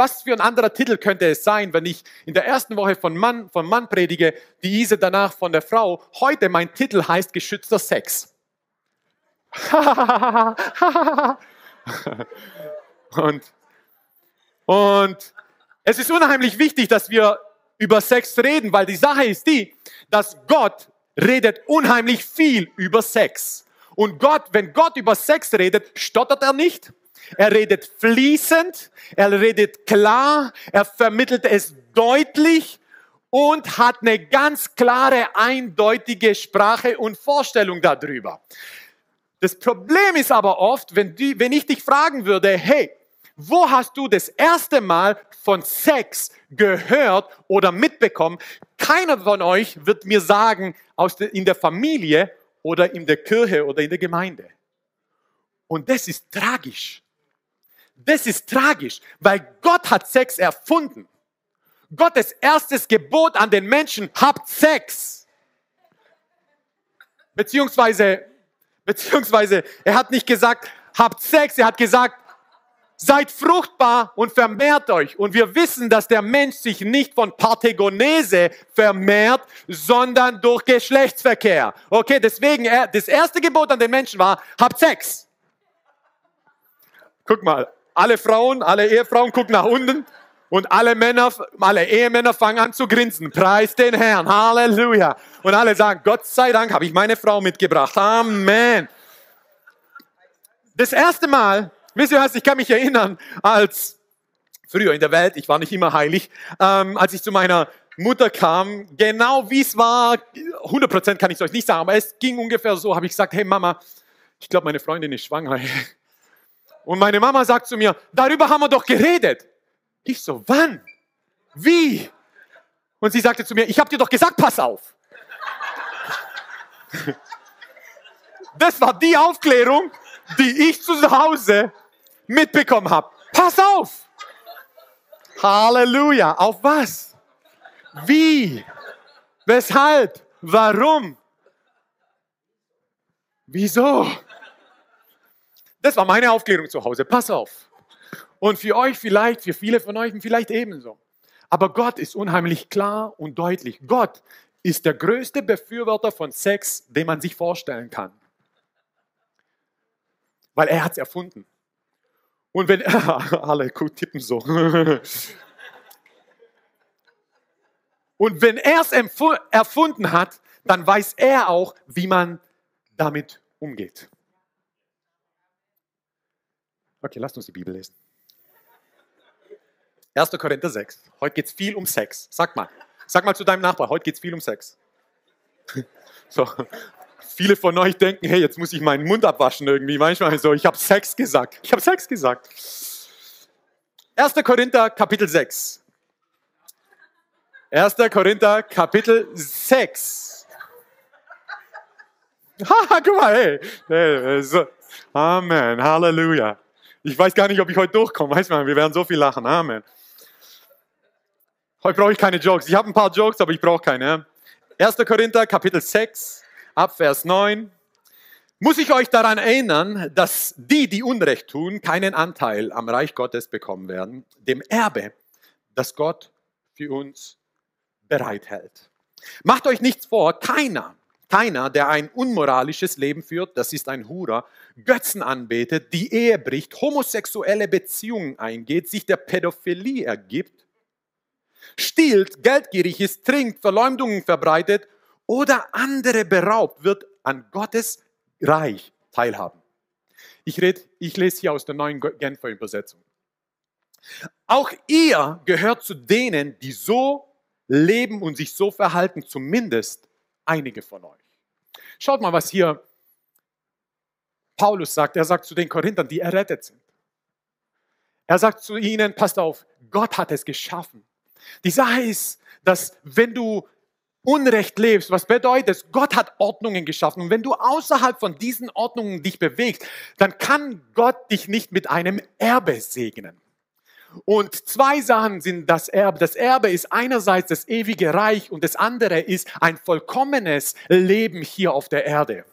was für ein anderer Titel könnte es sein, wenn ich in der ersten Woche von Mann, von Mann predige, diese danach von der Frau. Heute mein Titel heißt geschützter Sex. und, und es ist unheimlich wichtig, dass wir über Sex reden, weil die Sache ist die, dass Gott redet unheimlich viel über Sex. Und Gott, wenn Gott über Sex redet, stottert er nicht. Er redet fließend, er redet klar, er vermittelt es deutlich und hat eine ganz klare, eindeutige Sprache und Vorstellung darüber. Das Problem ist aber oft, wenn, die, wenn ich dich fragen würde, hey, wo hast du das erste Mal von Sex gehört oder mitbekommen? Keiner von euch wird mir sagen, aus de, in der Familie oder in der Kirche oder in der Gemeinde. Und das ist tragisch. Das ist tragisch, weil Gott hat Sex erfunden. Gottes erstes Gebot an den Menschen, habt Sex. Beziehungsweise, beziehungsweise, er hat nicht gesagt, habt Sex, er hat gesagt, seid fruchtbar und vermehrt euch. Und wir wissen, dass der Mensch sich nicht von Parthegonese vermehrt, sondern durch Geschlechtsverkehr. Okay, deswegen, das erste Gebot an den Menschen war, habt Sex. Guck mal, alle Frauen, alle Ehefrauen gucken nach unten und alle Männer, alle Ehemänner fangen an zu grinsen. Preis den Herrn. Halleluja. Und alle sagen, Gott sei Dank habe ich meine Frau mitgebracht. Amen. Das erste Mal, wisst ihr was, ich kann mich erinnern, als früher in der Welt, ich war nicht immer heilig, ähm, als ich zu meiner Mutter kam, genau wie es war, 100% kann ich es euch nicht sagen, aber es ging ungefähr so, habe ich gesagt, hey Mama, ich glaube, meine Freundin ist schwanger. Und meine Mama sagt zu mir, darüber haben wir doch geredet. Ich so, wann? Wie? Und sie sagte zu mir, ich habe dir doch gesagt, pass auf. Das war die Aufklärung, die ich zu Hause mitbekommen habe. Pass auf. Halleluja. Auf was? Wie? Weshalb? Warum? Wieso? Das war meine Aufklärung zu Hause. Pass auf. Und für euch vielleicht, für viele von euch vielleicht ebenso. Aber Gott ist unheimlich klar und deutlich. Gott ist der größte Befürworter von Sex, den man sich vorstellen kann. Weil er hat es erfunden. Und wenn, alle gut tippen so. Und wenn er es erfunden hat, dann weiß er auch, wie man damit umgeht. Okay, lasst uns die Bibel lesen. 1. Korinther 6. Heute geht es viel um Sex. Sag mal. Sag mal zu deinem Nachbar, heute geht es viel um Sex. So. Viele von euch denken, hey, jetzt muss ich meinen Mund abwaschen irgendwie. Manchmal so, ich habe Sex gesagt. Ich habe Sex gesagt. 1. Korinther Kapitel 6. 1. Korinther Kapitel 6. Ha, guck mal, hey. hey so. Amen, Halleluja. Ich weiß gar nicht, ob ich heute durchkomme. Weißt du, wir werden so viel lachen. Amen. Heute brauche ich keine Jokes. Ich habe ein paar Jokes, aber ich brauche keine. 1. Korinther, Kapitel 6, ab Vers 9. Muss ich euch daran erinnern, dass die, die Unrecht tun, keinen Anteil am Reich Gottes bekommen werden, dem Erbe, das Gott für uns bereithält. Macht euch nichts vor, keiner, keiner, der ein unmoralisches Leben führt, das ist ein Hurer, Götzen anbetet, die Ehe bricht, homosexuelle Beziehungen eingeht, sich der Pädophilie ergibt, stiehlt, geldgierig ist, trinkt, Verleumdungen verbreitet oder andere beraubt, wird an Gottes Reich teilhaben. Ich, red, ich lese hier aus der neuen Genfer Übersetzung. Auch ihr gehört zu denen, die so leben und sich so verhalten, zumindest einige von euch. Schaut mal, was hier Paulus sagt. Er sagt zu den Korinthern, die errettet sind. Er sagt zu ihnen, passt auf, Gott hat es geschaffen. Die Sache ist, dass wenn du Unrecht lebst, was bedeutet, Gott hat Ordnungen geschaffen. Und wenn du außerhalb von diesen Ordnungen dich bewegst, dann kann Gott dich nicht mit einem Erbe segnen. Und zwei Sachen sind das Erbe. Das Erbe ist einerseits das ewige Reich und das andere ist ein vollkommenes Leben hier auf der Erde.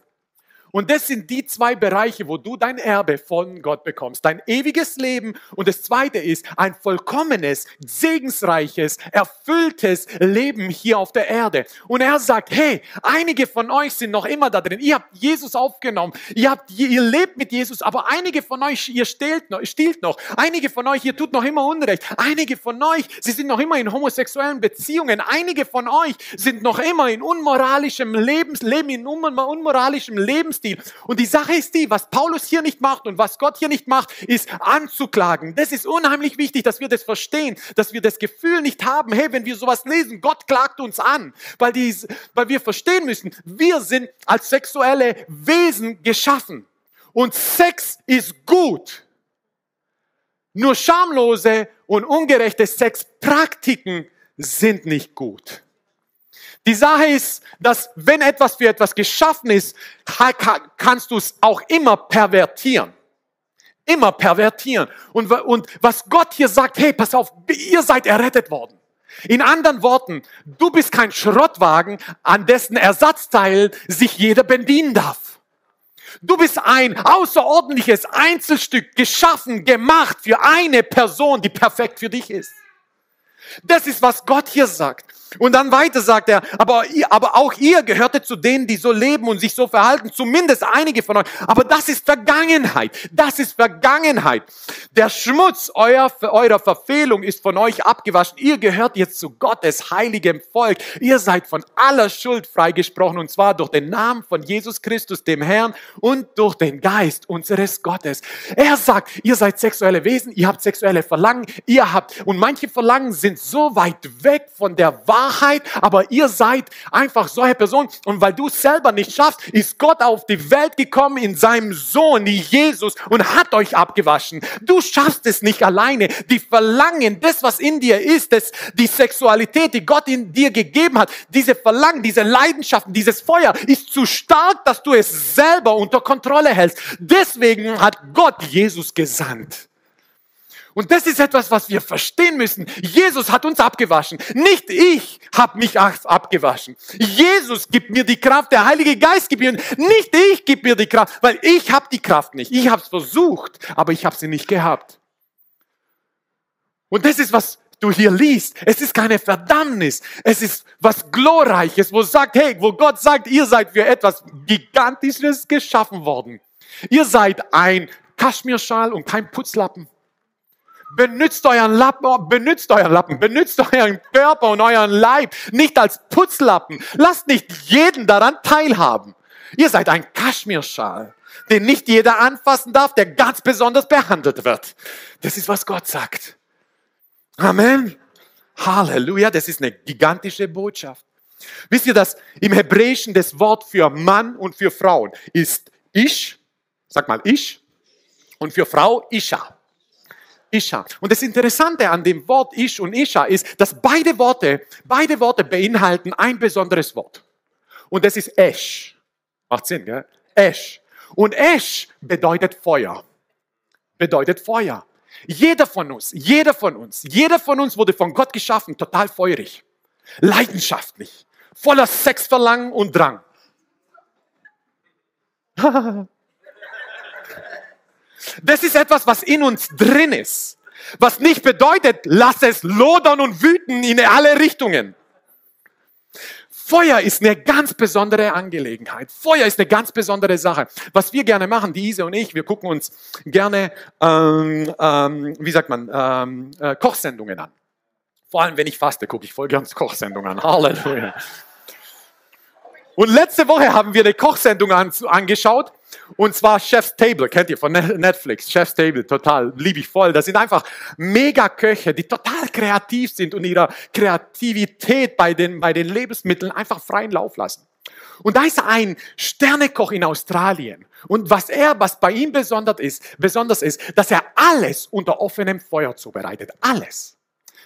Und das sind die zwei Bereiche, wo du dein Erbe von Gott bekommst. Dein ewiges Leben und das zweite ist ein vollkommenes, segensreiches, erfülltes Leben hier auf der Erde. Und er sagt, hey, einige von euch sind noch immer da drin. Ihr habt Jesus aufgenommen. Ihr habt, ihr lebt mit Jesus, aber einige von euch, ihr stehlt noch, stiehlt noch. Einige von euch, ihr tut noch immer Unrecht. Einige von euch, sie sind noch immer in homosexuellen Beziehungen. Einige von euch sind noch immer in unmoralischem Lebens, leben in unmoralischem Lebensstil. Und die Sache ist die, was Paulus hier nicht macht und was Gott hier nicht macht, ist anzuklagen. Das ist unheimlich wichtig, dass wir das verstehen, dass wir das Gefühl nicht haben, hey, wenn wir sowas lesen, Gott klagt uns an, weil, die, weil wir verstehen müssen, wir sind als sexuelle Wesen geschaffen. Und Sex ist gut. Nur schamlose und ungerechte Sexpraktiken sind nicht gut. Die Sache ist, dass wenn etwas für etwas geschaffen ist, kannst du es auch immer pervertieren. Immer pervertieren. Und, und was Gott hier sagt, hey, pass auf, ihr seid errettet worden. In anderen Worten, du bist kein Schrottwagen, an dessen Ersatzteil sich jeder bedienen darf. Du bist ein außerordentliches Einzelstück, geschaffen, gemacht für eine Person, die perfekt für dich ist. Das ist, was Gott hier sagt. Und dann weiter sagt er, aber, aber auch ihr gehörte zu denen, die so leben und sich so verhalten, zumindest einige von euch. Aber das ist Vergangenheit. Das ist Vergangenheit. Der Schmutz eurer, eurer Verfehlung ist von euch abgewaschen. Ihr gehört jetzt zu Gottes heiligem Volk. Ihr seid von aller Schuld freigesprochen und zwar durch den Namen von Jesus Christus, dem Herrn und durch den Geist unseres Gottes. Er sagt, ihr seid sexuelle Wesen, ihr habt sexuelle Verlangen, ihr habt, und manche Verlangen sind so weit weg von der Wahrheit, Wahrheit, aber ihr seid einfach solche Personen. Und weil du es selber nicht schaffst, ist Gott auf die Welt gekommen in seinem Sohn, Jesus, und hat euch abgewaschen. Du schaffst es nicht alleine. Die Verlangen, das, was in dir ist, das, die Sexualität, die Gott in dir gegeben hat, diese Verlangen, diese Leidenschaften, dieses Feuer ist zu stark, dass du es selber unter Kontrolle hältst. Deswegen hat Gott Jesus gesandt. Und das ist etwas, was wir verstehen müssen. Jesus hat uns abgewaschen. Nicht ich habe mich abgewaschen. Jesus gibt mir die Kraft, der Heilige Geist gibt mir. Nicht ich gebe mir die Kraft, weil ich habe die Kraft nicht. Ich habe es versucht, aber ich habe sie nicht gehabt. Und das ist, was du hier liest. Es ist keine Verdammnis. Es ist was Glorreiches, wo sagt, hey, wo Gott sagt, ihr seid für etwas Gigantisches geschaffen worden. Ihr seid ein Kaschmirschal und kein Putzlappen. Benützt euren Lappen, benützt euren Lappen, benützt euren Körper und euren Leib nicht als Putzlappen. Lasst nicht jeden daran teilhaben. Ihr seid ein Kaschmirschal, den nicht jeder anfassen darf, der ganz besonders behandelt wird. Das ist, was Gott sagt. Amen. Halleluja, das ist eine gigantische Botschaft. Wisst ihr, dass im Hebräischen das Wort für Mann und für Frauen ist ich, sag mal ich, und für Frau Isha. Isha. Und das Interessante an dem Wort Ish und Isha ist, dass beide Worte, beide Worte beinhalten ein besonderes Wort. Und das ist Esh. Macht Sinn, gell? Esh. Und Esh bedeutet Feuer. Bedeutet Feuer. Jeder von uns, jeder von uns, jeder von uns wurde von Gott geschaffen, total feurig, leidenschaftlich, voller Sexverlangen und Drang. Das ist etwas, was in uns drin ist. Was nicht bedeutet, lass es lodern und wüten in alle Richtungen. Feuer ist eine ganz besondere Angelegenheit. Feuer ist eine ganz besondere Sache. Was wir gerne machen, die Ise und ich, wir gucken uns gerne, ähm, ähm, wie sagt man, ähm, äh, Kochsendungen an. Vor allem, wenn ich faste, gucke ich voll gerne Kochsendungen an. Halleluja. Und letzte Woche haben wir eine Kochsendung an, angeschaut und zwar Chef's Table, kennt ihr von Netflix, Chef's Table, total, liebe ich voll. Das sind einfach Mega-Köche, die total kreativ sind und ihrer Kreativität bei den, bei den Lebensmitteln einfach freien Lauf lassen. Und da ist ein Sternekoch in Australien. Und was er, was bei ihm besonders ist, besonders ist, dass er alles unter offenem Feuer zubereitet. Alles.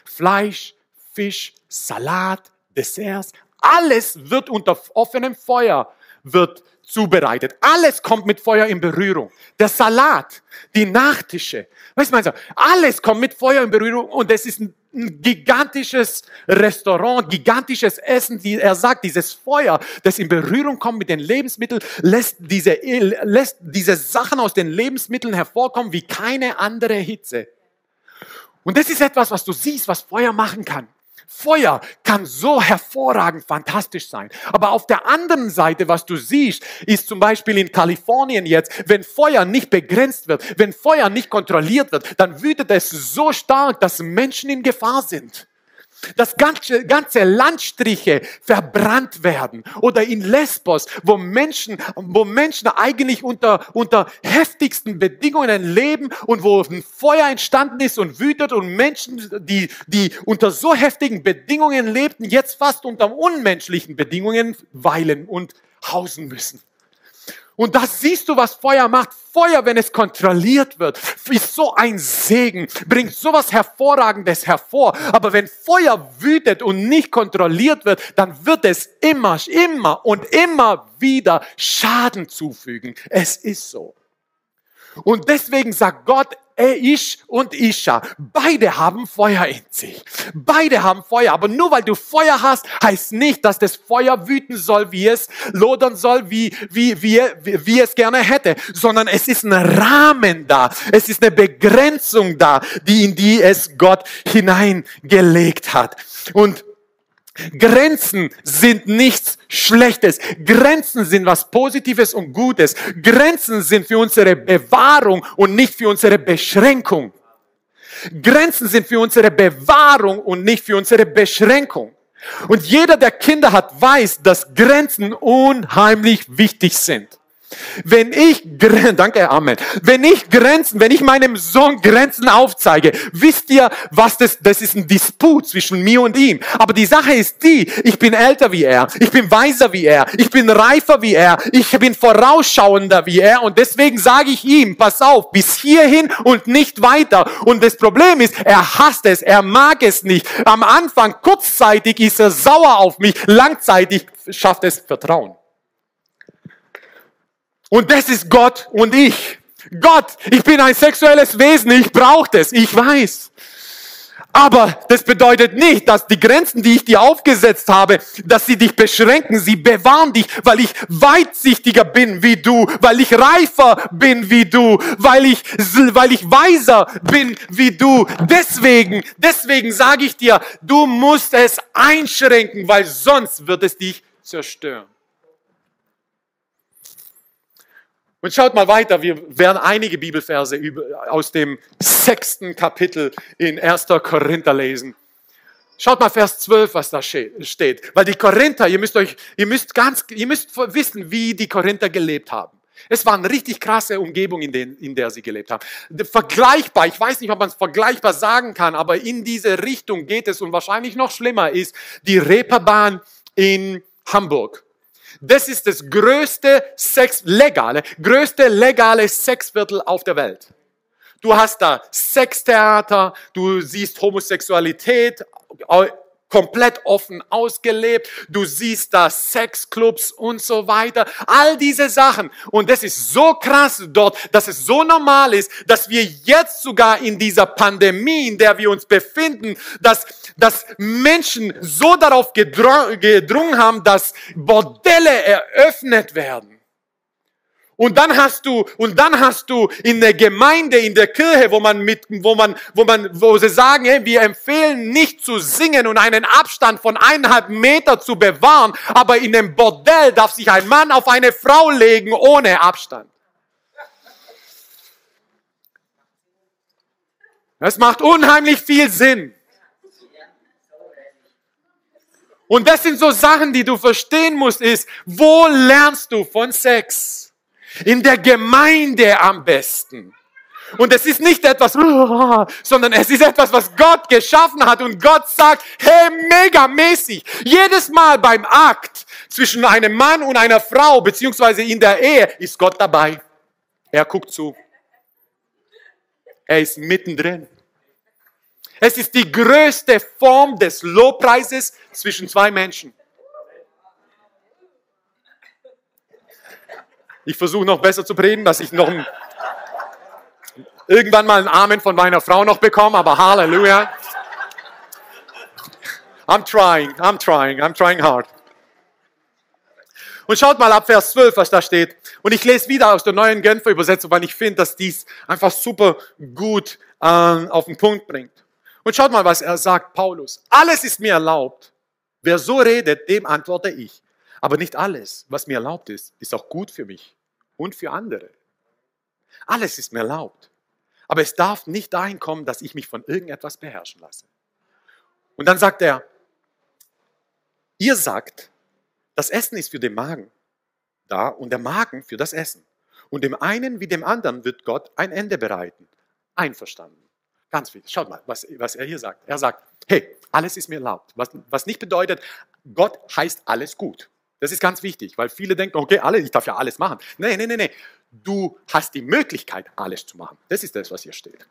Fleisch, Fisch, Salat, Desserts, alles wird unter offenem Feuer wird zubereitet. Alles kommt mit Feuer in Berührung. Der Salat, die Nachtische, weißt du, alles kommt mit Feuer in Berührung und es ist ein gigantisches Restaurant, gigantisches Essen, die, er sagt, dieses Feuer, das in Berührung kommt mit den Lebensmitteln, lässt diese, lässt diese Sachen aus den Lebensmitteln hervorkommen wie keine andere Hitze. Und das ist etwas, was du siehst, was Feuer machen kann. Feuer kann so hervorragend fantastisch sein. Aber auf der anderen Seite, was du siehst, ist zum Beispiel in Kalifornien jetzt, wenn Feuer nicht begrenzt wird, wenn Feuer nicht kontrolliert wird, dann wütet es so stark, dass Menschen in Gefahr sind dass ganze, ganze Landstriche verbrannt werden. Oder in Lesbos, wo Menschen, wo Menschen eigentlich unter, unter heftigsten Bedingungen leben und wo ein Feuer entstanden ist und wütet und Menschen, die, die unter so heftigen Bedingungen lebten, jetzt fast unter unmenschlichen Bedingungen weilen und hausen müssen. Und da siehst du, was Feuer macht. Feuer, wenn es kontrolliert wird, ist so ein Segen, bringt sowas Hervorragendes hervor. Aber wenn Feuer wütet und nicht kontrolliert wird, dann wird es immer, immer und immer wieder Schaden zufügen. Es ist so. Und deswegen sagt Gott, ich und Isha, beide haben Feuer in sich. Beide haben Feuer. Aber nur weil du Feuer hast, heißt nicht, dass das Feuer wüten soll, wie es lodern soll, wie, wie, wie, wie, es gerne hätte, sondern es ist ein Rahmen da. Es ist eine Begrenzung da, die in die es Gott hineingelegt hat. Und Grenzen sind nichts Schlechtes. Grenzen sind was Positives und Gutes. Grenzen sind für unsere Bewahrung und nicht für unsere Beschränkung. Grenzen sind für unsere Bewahrung und nicht für unsere Beschränkung. Und jeder, der Kinder hat, weiß, dass Grenzen unheimlich wichtig sind. Wenn ich, danke, Amen. Wenn ich Grenzen, wenn ich meinem Sohn Grenzen aufzeige, wisst ihr, was das, das ist ein Disput zwischen mir und ihm. Aber die Sache ist die, ich bin älter wie er, ich bin weiser wie er, ich bin reifer wie er, ich bin vorausschauender wie er und deswegen sage ich ihm, pass auf, bis hierhin und nicht weiter. Und das Problem ist, er hasst es, er mag es nicht. Am Anfang, kurzzeitig ist er sauer auf mich, langzeitig schafft es Vertrauen. Und das ist Gott und ich. Gott, ich bin ein sexuelles Wesen, ich brauche das, ich weiß. Aber das bedeutet nicht, dass die Grenzen, die ich dir aufgesetzt habe, dass sie dich beschränken. Sie bewahren dich, weil ich weitsichtiger bin wie du, weil ich reifer bin wie du, weil ich, weil ich weiser bin wie du. Deswegen, deswegen sage ich dir, du musst es einschränken, weil sonst wird es dich zerstören. Und schaut mal weiter, wir werden einige Bibelverse aus dem sechsten Kapitel in 1. Korinther lesen. Schaut mal Vers 12, was da steht. Weil die Korinther, ihr müsst euch, ihr müsst ganz, ihr müsst wissen, wie die Korinther gelebt haben. Es war eine richtig krasse Umgebung, in, den, in der sie gelebt haben. Vergleichbar, ich weiß nicht, ob man es vergleichbar sagen kann, aber in diese Richtung geht es und wahrscheinlich noch schlimmer ist die Reeperbahn in Hamburg. Das ist das größte Sex, legale, größte legale Sexviertel auf der Welt. Du hast da Sextheater, du siehst Homosexualität komplett offen ausgelebt. Du siehst da Sexclubs und so weiter. All diese Sachen. Und das ist so krass dort, dass es so normal ist, dass wir jetzt sogar in dieser Pandemie, in der wir uns befinden, dass, dass Menschen so darauf gedrungen haben, dass Bordelle eröffnet werden. Und dann hast du, und dann hast du in der Gemeinde, in der Kirche, wo man mit, wo man, wo man, wo sie sagen, hey, wir empfehlen nicht zu singen und einen Abstand von eineinhalb Meter zu bewahren, aber in dem Bordell darf sich ein Mann auf eine Frau legen ohne Abstand. Das macht unheimlich viel Sinn. Und das sind so Sachen, die du verstehen musst, ist, wo lernst du von Sex? In der Gemeinde am besten. Und es ist nicht etwas, sondern es ist etwas, was Gott geschaffen hat. Und Gott sagt, hey, megamäßig. Jedes Mal beim Akt zwischen einem Mann und einer Frau, beziehungsweise in der Ehe, ist Gott dabei. Er guckt zu. Er ist mittendrin. Es ist die größte Form des Lobpreises zwischen zwei Menschen. Ich versuche noch besser zu predigen, dass ich noch ein, irgendwann mal einen Amen von meiner Frau noch bekomme, aber Halleluja. I'm trying, I'm trying, I'm trying hard. Und schaut mal ab Vers 12, was da steht. Und ich lese wieder aus der neuen Genfer Übersetzung, weil ich finde, dass dies einfach super gut äh, auf den Punkt bringt. Und schaut mal, was er sagt, Paulus. Alles ist mir erlaubt. Wer so redet, dem antworte ich. Aber nicht alles, was mir erlaubt ist, ist auch gut für mich und für andere. Alles ist mir erlaubt. Aber es darf nicht dahin kommen, dass ich mich von irgendetwas beherrschen lasse. Und dann sagt er, ihr sagt, das Essen ist für den Magen da und der Magen für das Essen. Und dem einen wie dem anderen wird Gott ein Ende bereiten. Einverstanden. Ganz wichtig. Schaut mal, was, was er hier sagt. Er sagt, hey, alles ist mir erlaubt. Was, was nicht bedeutet, Gott heißt alles gut. Das ist ganz wichtig, weil viele denken, okay, alle, ich darf ja alles machen. Nee, nee, nee, nee. Du hast die Möglichkeit, alles zu machen. Das ist das, was hier steht.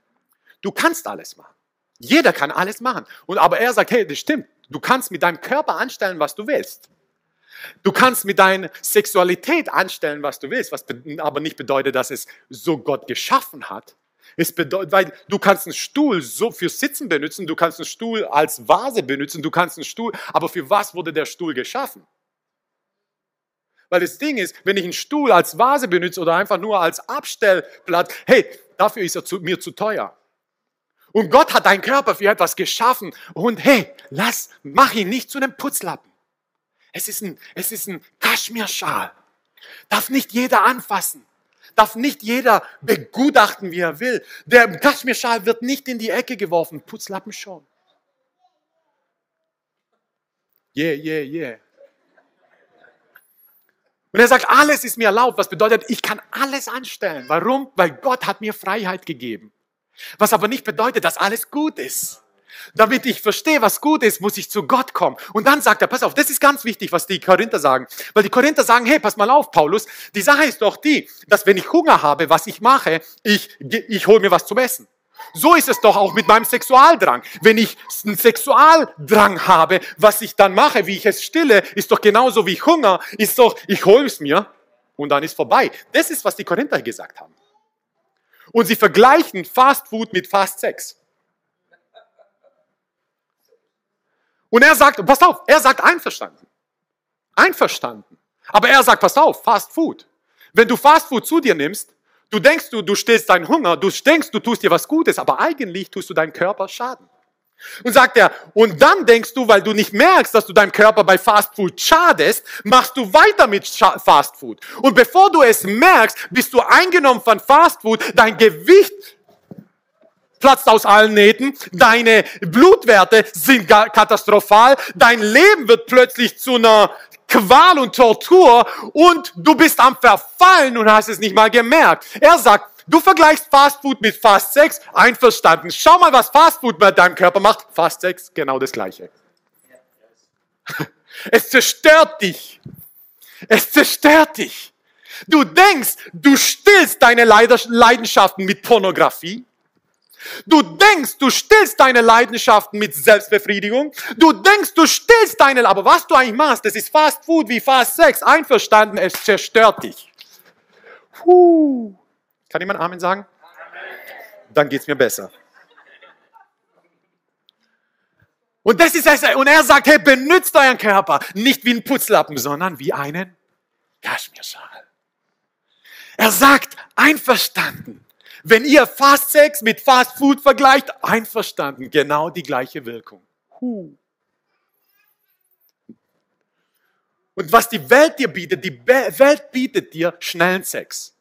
Du kannst alles machen. Jeder kann alles machen. Und aber er sagt, hey, das stimmt. Du kannst mit deinem Körper anstellen, was du willst. Du kannst mit deiner Sexualität anstellen, was du willst, was aber nicht bedeutet, dass es so Gott geschaffen hat. Es bedeutet, weil du kannst einen Stuhl so für Sitzen benutzen, du kannst einen Stuhl als Vase benutzen, du kannst einen Stuhl, aber für was wurde der Stuhl geschaffen? Weil das Ding ist, wenn ich einen Stuhl als Vase benutze oder einfach nur als Abstellblatt, hey, dafür ist er zu, mir zu teuer. Und Gott hat deinen Körper für etwas geschaffen und hey, lass, mach ihn nicht zu einem Putzlappen. Es ist ein, es ist ein Kaschmirschal. Darf nicht jeder anfassen. Darf nicht jeder begutachten, wie er will. Der Kaschmirschal wird nicht in die Ecke geworfen. Putzlappen schon. Yeah, yeah, yeah. Und er sagt, alles ist mir erlaubt, was bedeutet, ich kann alles anstellen. Warum? Weil Gott hat mir Freiheit gegeben. Was aber nicht bedeutet, dass alles gut ist. Damit ich verstehe, was gut ist, muss ich zu Gott kommen. Und dann sagt er, pass auf, das ist ganz wichtig, was die Korinther sagen. Weil die Korinther sagen, hey, pass mal auf, Paulus, die Sache ist doch die, dass wenn ich Hunger habe, was ich mache, ich, ich hole mir was zum Essen. So ist es doch auch mit meinem Sexualdrang. Wenn ich einen Sexualdrang habe, was ich dann mache, wie ich es stille, ist doch genauso wie Hunger, ist doch, ich hole es mir und dann ist vorbei. Das ist, was die Korinther gesagt haben. Und sie vergleichen Fast Food mit Fast Sex. Und er sagt, pass auf, er sagt einverstanden. Einverstanden. Aber er sagt, pass auf, Fast Food. Wenn du Fast Food zu dir nimmst, Du denkst, du, du stillst deinen Hunger, du denkst, du tust dir was Gutes, aber eigentlich tust du deinem Körper Schaden. Und sagt er, und dann denkst du, weil du nicht merkst, dass du deinem Körper bei Fast Food schadest, machst du weiter mit Fast Food. Und bevor du es merkst, bist du eingenommen von Fast Food, dein Gewicht platzt aus allen Nähten, deine Blutwerte sind katastrophal, dein Leben wird plötzlich zu einer Qual und Tortur und du bist am Verfallen und hast es nicht mal gemerkt. Er sagt, du vergleichst Fast Food mit Fast Sex, einverstanden. Schau mal, was Fast Food mit deinem Körper macht. Fast Sex, genau das Gleiche. Es zerstört dich. Es zerstört dich. Du denkst, du stillst deine Leidenschaften mit Pornografie. Du denkst, du stillst deine Leidenschaften mit Selbstbefriedigung. Du denkst, du stillst deine, aber was du eigentlich machst, das ist Fast Food wie Fast Sex. Einverstanden, es zerstört dich. Puh. Kann jemand Amen sagen? Dann geht es mir besser. Und das ist es. Und er sagt, hey, benutzt euren Körper nicht wie ein Putzlappen, sondern wie einen Kaschmirschal. Er sagt, einverstanden. Wenn ihr Fast Sex mit Fast Food vergleicht, einverstanden, genau die gleiche Wirkung. Huh. Und was die Welt dir bietet, die Welt bietet dir schnellen Sex.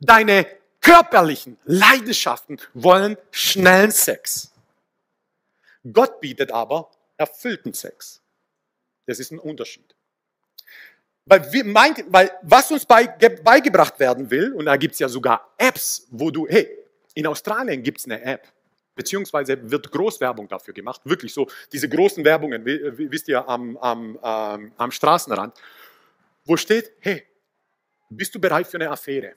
Deine körperlichen Leidenschaften wollen schnellen Sex. Gott bietet aber erfüllten Sex. Das ist ein Unterschied. Weil, wir meint, weil was uns bei, beigebracht werden will, und da gibt es ja sogar Apps, wo du, hey, in Australien gibt es eine App, beziehungsweise wird Großwerbung dafür gemacht, wirklich so, diese großen Werbungen, wisst ihr, am, am, ähm, am Straßenrand, wo steht, hey, bist du bereit für eine Affäre?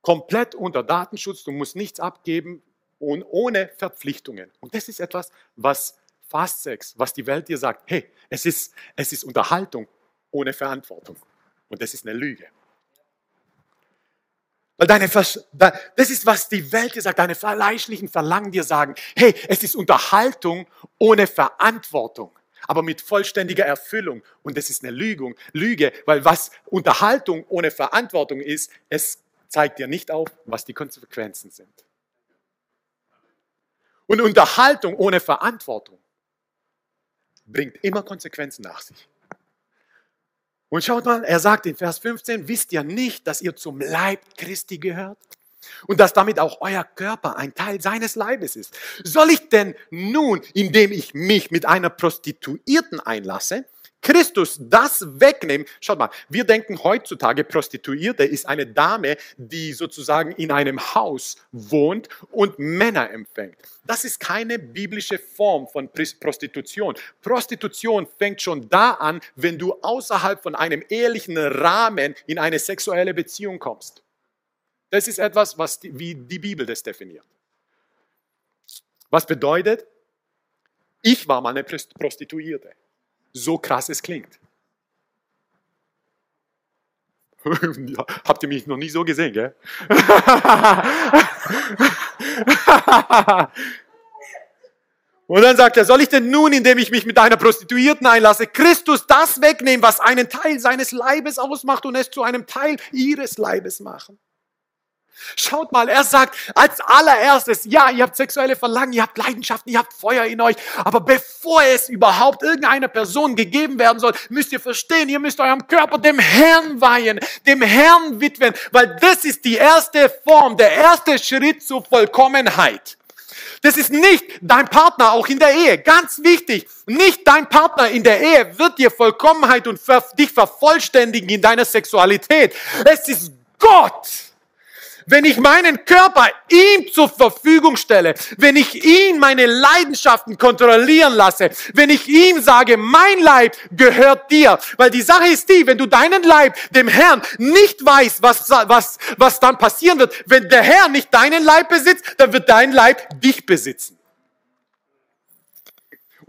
Komplett unter Datenschutz, du musst nichts abgeben und ohne Verpflichtungen. Und das ist etwas, was Fast Sex, was die Welt dir sagt, hey, es ist, es ist Unterhaltung ohne Verantwortung. Und das ist eine Lüge. Weil deine, Vers das ist, was die Welt dir sagt, deine fleischlichen Verlangen dir sagen, hey, es ist Unterhaltung ohne Verantwortung, aber mit vollständiger Erfüllung. Und das ist eine Lüge, Lüge, weil was Unterhaltung ohne Verantwortung ist, es zeigt dir nicht auf, was die Konsequenzen sind. Und Unterhaltung ohne Verantwortung bringt immer Konsequenzen nach sich. Und schaut mal, er sagt in Vers 15, wisst ihr nicht, dass ihr zum Leib Christi gehört? Und dass damit auch euer Körper ein Teil seines Leibes ist. Soll ich denn nun, indem ich mich mit einer Prostituierten einlasse, Christus das wegnehmen. Schaut mal, wir denken heutzutage, Prostituierte ist eine Dame, die sozusagen in einem Haus wohnt und Männer empfängt. Das ist keine biblische Form von Prostitution. Prostitution fängt schon da an, wenn du außerhalb von einem ehrlichen Rahmen in eine sexuelle Beziehung kommst. Das ist etwas, was die, wie die Bibel das definiert. Was bedeutet, ich war mal eine Prostituierte so krass es klingt. Habt ihr mich noch nie so gesehen, gell? Und dann sagt er, soll ich denn nun, indem ich mich mit einer Prostituierten einlasse, Christus das wegnehmen, was einen Teil seines Leibes ausmacht und es zu einem Teil ihres Leibes machen? Schaut mal, er sagt als allererstes, ja, ihr habt sexuelle Verlangen, ihr habt Leidenschaften, ihr habt Feuer in euch, aber bevor es überhaupt irgendeiner Person gegeben werden soll, müsst ihr verstehen, ihr müsst eurem Körper dem Herrn weihen, dem Herrn widmen, weil das ist die erste Form, der erste Schritt zur Vollkommenheit. Das ist nicht dein Partner, auch in der Ehe. Ganz wichtig, nicht dein Partner in der Ehe wird dir Vollkommenheit und dich vervollständigen in deiner Sexualität. Es ist Gott wenn ich meinen Körper ihm zur Verfügung stelle, wenn ich ihn meine Leidenschaften kontrollieren lasse, wenn ich ihm sage, mein Leib gehört dir. Weil die Sache ist die, wenn du deinen Leib dem Herrn nicht weißt, was, was, was dann passieren wird, wenn der Herr nicht deinen Leib besitzt, dann wird dein Leib dich besitzen.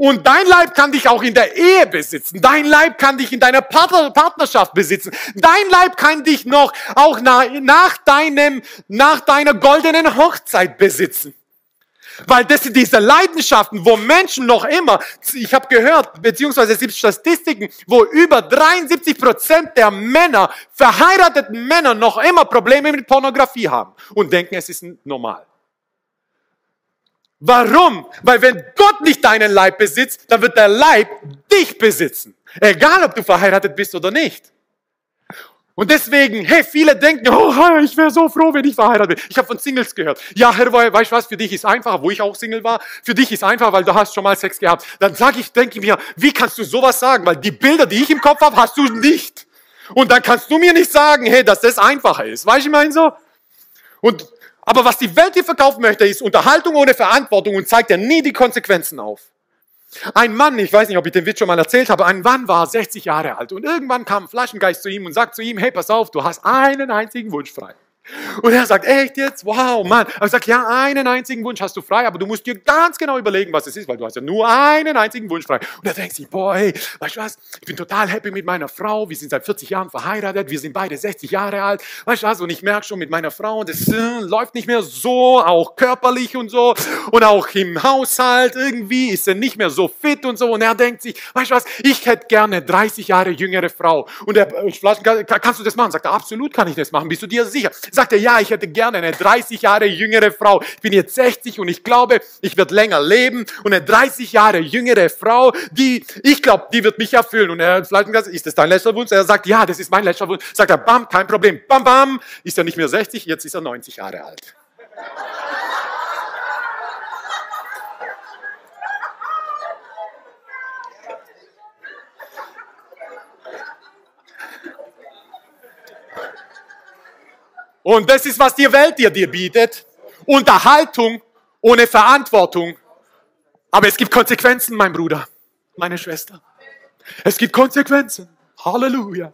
Und dein Leib kann dich auch in der Ehe besitzen. Dein Leib kann dich in deiner Partnerschaft besitzen. Dein Leib kann dich noch auch nach, nach deinem, nach deiner goldenen Hochzeit besitzen. Weil das sind diese Leidenschaften, wo Menschen noch immer, ich habe gehört, beziehungsweise es gibt Statistiken, wo über 73 Prozent der Männer, verheirateten Männer, noch immer Probleme mit Pornografie haben und denken, es ist normal. Warum? Weil wenn Gott nicht deinen Leib besitzt, dann wird der Leib dich besitzen. Egal, ob du verheiratet bist oder nicht. Und deswegen, hey, viele denken, oh, ich wäre so froh, wenn ich verheiratet bin. Ich habe von Singles gehört. Ja, Herr, weißt du was, für dich ist einfacher, wo ich auch Single war, für dich ist einfacher, weil du hast schon mal Sex gehabt. Dann sage ich, denke mir, wie kannst du sowas sagen? Weil die Bilder, die ich im Kopf habe, hast du nicht. Und dann kannst du mir nicht sagen, hey, dass das einfacher ist. Weißt du, ich meine so? Und aber was die Welt dir verkaufen möchte, ist Unterhaltung ohne Verantwortung und zeigt dir nie die Konsequenzen auf. Ein Mann, ich weiß nicht, ob ich den Witz schon mal erzählt habe, ein Mann war 60 Jahre alt und irgendwann kam ein Flaschengeist zu ihm und sagt zu ihm, hey, pass auf, du hast einen einzigen Wunsch frei. Und er sagt, echt jetzt? Wow, Mann. Er sagt, ja, einen einzigen Wunsch hast du frei, aber du musst dir ganz genau überlegen, was es ist, weil du hast ja nur einen einzigen Wunsch frei. Und er denkt sich, boah, hey, weißt du was? Ich bin total happy mit meiner Frau. Wir sind seit 40 Jahren verheiratet. Wir sind beide 60 Jahre alt. Weißt du was? Und ich merke schon mit meiner Frau, das äh, läuft nicht mehr so, auch körperlich und so. Und auch im Haushalt irgendwie ist er nicht mehr so fit und so. Und er denkt sich, weißt du was? Ich hätte gerne 30 Jahre jüngere Frau. Und er, äh, kannst du das machen? Sagt er, absolut kann ich das machen. Bist du dir sicher? Sagt er, ja, ich hätte gerne eine 30 Jahre jüngere Frau. Ich bin jetzt 60 und ich glaube, ich werde länger leben. Und eine 30 Jahre jüngere Frau, die, ich glaube, die wird mich erfüllen. Und er vielleicht ist das dein letzter Wunsch? Er sagt, ja, das ist mein letzter Wunsch. Sagt er, bam, kein Problem. Bam, bam. Ist er nicht mehr 60, jetzt ist er 90 Jahre alt. Und das ist, was die Welt dir, dir bietet. Unterhaltung ohne Verantwortung. Aber es gibt Konsequenzen, mein Bruder, meine Schwester. Es gibt Konsequenzen. Halleluja.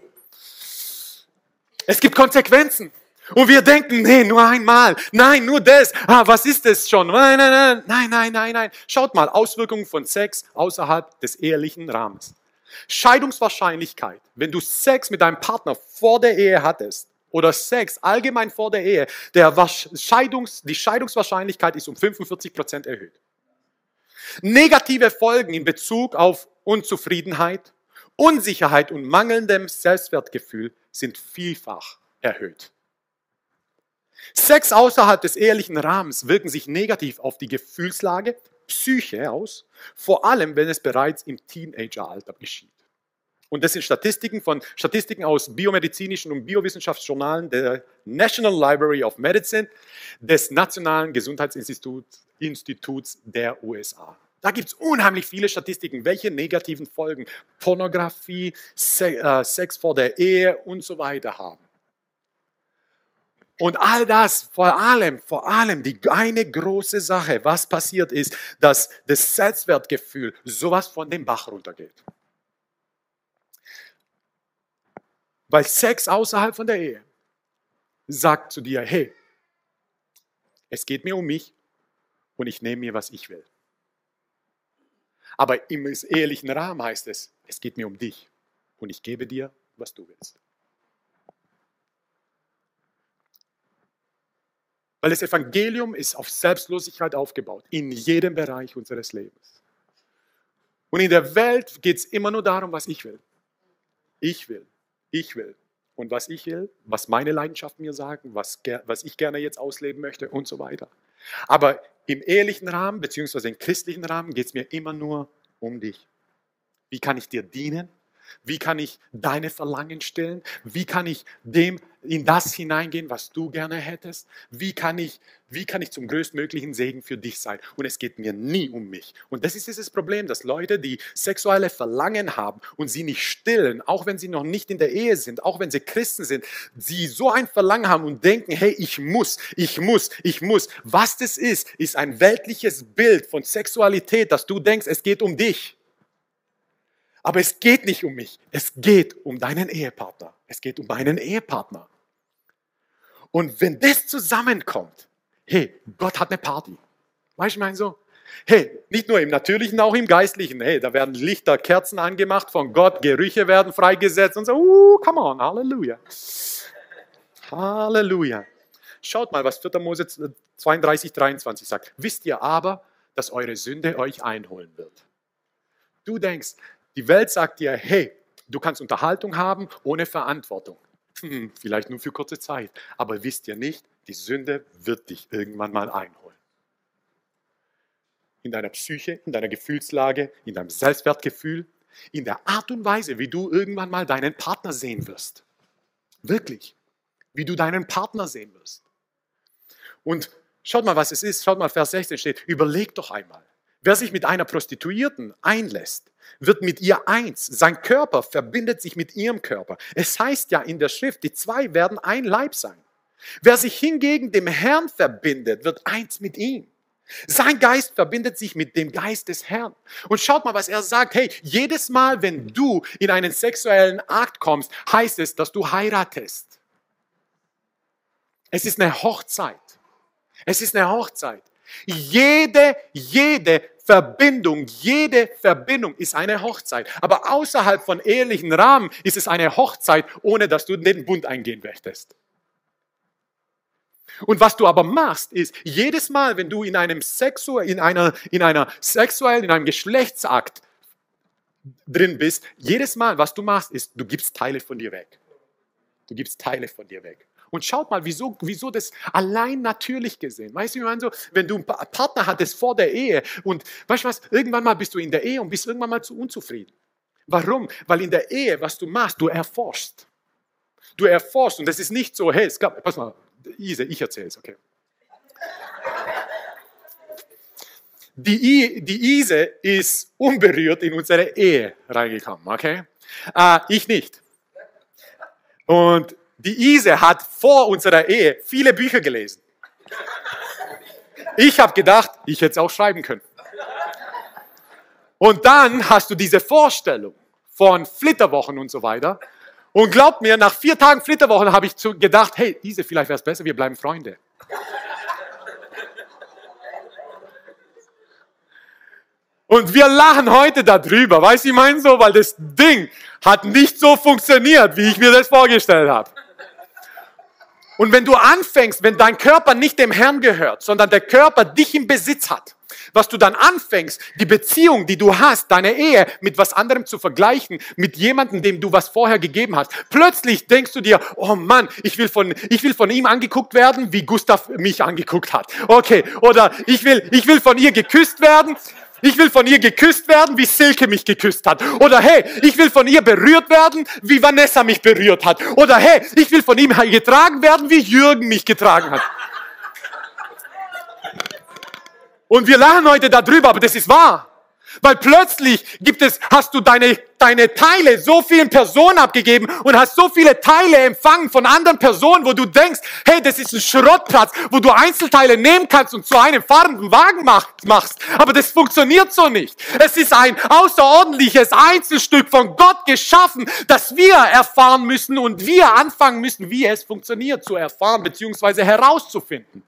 Es gibt Konsequenzen. Und wir denken, nee, nur einmal. Nein, nur das. Ah, was ist das schon? Nein, nein, nein, nein, nein, nein. Schaut mal, Auswirkungen von Sex außerhalb des ehelichen Rahmens. Scheidungswahrscheinlichkeit, wenn du Sex mit deinem Partner vor der Ehe hattest, oder Sex allgemein vor der Ehe, der Scheidungs, die Scheidungswahrscheinlichkeit ist um 45 Prozent erhöht. Negative Folgen in Bezug auf Unzufriedenheit, Unsicherheit und mangelndem Selbstwertgefühl sind vielfach erhöht. Sex außerhalb des ehelichen Rahmens wirken sich negativ auf die Gefühlslage, Psyche aus, vor allem wenn es bereits im Teenageralter geschieht. Und das sind Statistiken von Statistiken aus biomedizinischen und Biowissenschaftsjournalen der National Library of Medicine des Nationalen Gesundheitsinstituts Instituts der USA. Da gibt es unheimlich viele Statistiken, welche negativen Folgen Pornografie, äh, Sex vor der Ehe und so weiter haben. Und all das, vor allem, vor allem die eine große Sache, was passiert ist, dass das Selbstwertgefühl sowas von dem Bach runtergeht. Weil Sex außerhalb von der Ehe sagt zu dir, hey, es geht mir um mich und ich nehme mir, was ich will. Aber im ehelichen Rahmen heißt es, es geht mir um dich und ich gebe dir, was du willst. Weil das Evangelium ist auf Selbstlosigkeit aufgebaut, in jedem Bereich unseres Lebens. Und in der Welt geht es immer nur darum, was ich will. Ich will, ich will. Und was ich will, was meine Leidenschaften mir sagen, was, was ich gerne jetzt ausleben möchte und so weiter. Aber im ehelichen Rahmen, beziehungsweise im christlichen Rahmen, geht es mir immer nur um dich. Wie kann ich dir dienen? Wie kann ich deine Verlangen stillen? Wie kann ich dem in das hineingehen, was du gerne hättest? Wie kann ich, wie kann ich zum größtmöglichen Segen für dich sein? Und es geht mir nie um mich. Und das ist dieses Problem, dass Leute, die sexuelle Verlangen haben und sie nicht stillen, auch wenn sie noch nicht in der Ehe sind, auch wenn sie Christen sind, sie so ein Verlangen haben und denken, hey, ich muss, ich muss, ich muss. Was das ist, ist ein weltliches Bild von Sexualität, dass du denkst, es geht um dich. Aber es geht nicht um mich. Es geht um deinen Ehepartner. Es geht um meinen Ehepartner. Und wenn das zusammenkommt, hey, Gott hat eine Party. Weißt du, ich meine so? Hey, nicht nur im Natürlichen, auch im Geistlichen. Hey, da werden Lichter, Kerzen angemacht von Gott, Gerüche werden freigesetzt und so, uh, come on, Halleluja. Halleluja. Schaut mal, was 4. Mose 32, 23 sagt. Wisst ihr aber, dass eure Sünde euch einholen wird. Du denkst, die Welt sagt dir, hey, du kannst Unterhaltung haben ohne Verantwortung. Hm, vielleicht nur für kurze Zeit. Aber wisst ihr nicht, die Sünde wird dich irgendwann mal einholen. In deiner Psyche, in deiner Gefühlslage, in deinem Selbstwertgefühl, in der Art und Weise, wie du irgendwann mal deinen Partner sehen wirst. Wirklich. Wie du deinen Partner sehen wirst. Und schaut mal, was es ist. Schaut mal, Vers 16 steht. Überleg doch einmal. Wer sich mit einer Prostituierten einlässt, wird mit ihr eins. Sein Körper verbindet sich mit ihrem Körper. Es heißt ja in der Schrift, die zwei werden ein Leib sein. Wer sich hingegen dem Herrn verbindet, wird eins mit ihm. Sein Geist verbindet sich mit dem Geist des Herrn. Und schaut mal, was er sagt. Hey, jedes Mal, wenn du in einen sexuellen Akt kommst, heißt es, dass du heiratest. Es ist eine Hochzeit. Es ist eine Hochzeit. Jede, jede Verbindung, jede Verbindung ist eine Hochzeit. Aber außerhalb von ehelichen Rahmen ist es eine Hochzeit, ohne dass du den Bund eingehen möchtest. Und was du aber machst, ist, jedes Mal, wenn du in einem Sexu in einer, in einer sexuellen, in einem Geschlechtsakt drin bist, jedes Mal, was du machst, ist, du gibst Teile von dir weg. Du gibst Teile von dir weg. Und schaut mal, wieso, wieso das allein natürlich gesehen. Weißt du, ich meine so, wenn du einen Partner hattest vor der Ehe und weißt du was, irgendwann mal bist du in der Ehe und bist irgendwann mal zu unzufrieden. Warum? Weil in der Ehe, was du machst, du erforschst. Du erforschst und das ist nicht so, hey, es gab, pass mal, Ise, ich erzähle es, okay. Die, die Ise ist unberührt in unsere Ehe reingekommen, okay? Äh, ich nicht. Und die Ise hat vor unserer Ehe viele Bücher gelesen. Ich habe gedacht, ich hätte es auch schreiben können. Und dann hast du diese Vorstellung von Flitterwochen und so weiter. Und glaubt mir, nach vier Tagen Flitterwochen habe ich gedacht, hey, Ise, vielleicht wäre es besser, wir bleiben Freunde. Und wir lachen heute darüber, weißt du, ich meine so, weil das Ding hat nicht so funktioniert, wie ich mir das vorgestellt habe. Und wenn du anfängst, wenn dein Körper nicht dem Herrn gehört, sondern der Körper dich im Besitz hat, was du dann anfängst, die Beziehung, die du hast, deine Ehe mit was anderem zu vergleichen, mit jemandem, dem du was vorher gegeben hast. Plötzlich denkst du dir, oh Mann, ich will von, ich will von ihm angeguckt werden, wie Gustav mich angeguckt hat. Okay. Oder ich will, ich will von ihr geküsst werden, ich will von ihr geküsst werden, wie Silke mich geküsst hat. Oder hey, ich will von ihr berührt werden, wie Vanessa mich berührt hat. Oder hey, ich will von ihm getragen werden, wie Jürgen mich getragen hat. Und wir lachen heute darüber, aber das ist wahr. Weil plötzlich gibt es, hast du deine, deine Teile so vielen Personen abgegeben und hast so viele Teile empfangen von anderen Personen, wo du denkst, hey, das ist ein Schrottplatz, wo du Einzelteile nehmen kannst und zu einem fahrenden Wagen machst. Aber das funktioniert so nicht. Es ist ein außerordentliches Einzelstück von Gott geschaffen, das wir erfahren müssen und wir anfangen müssen, wie es funktioniert zu erfahren bzw. herauszufinden.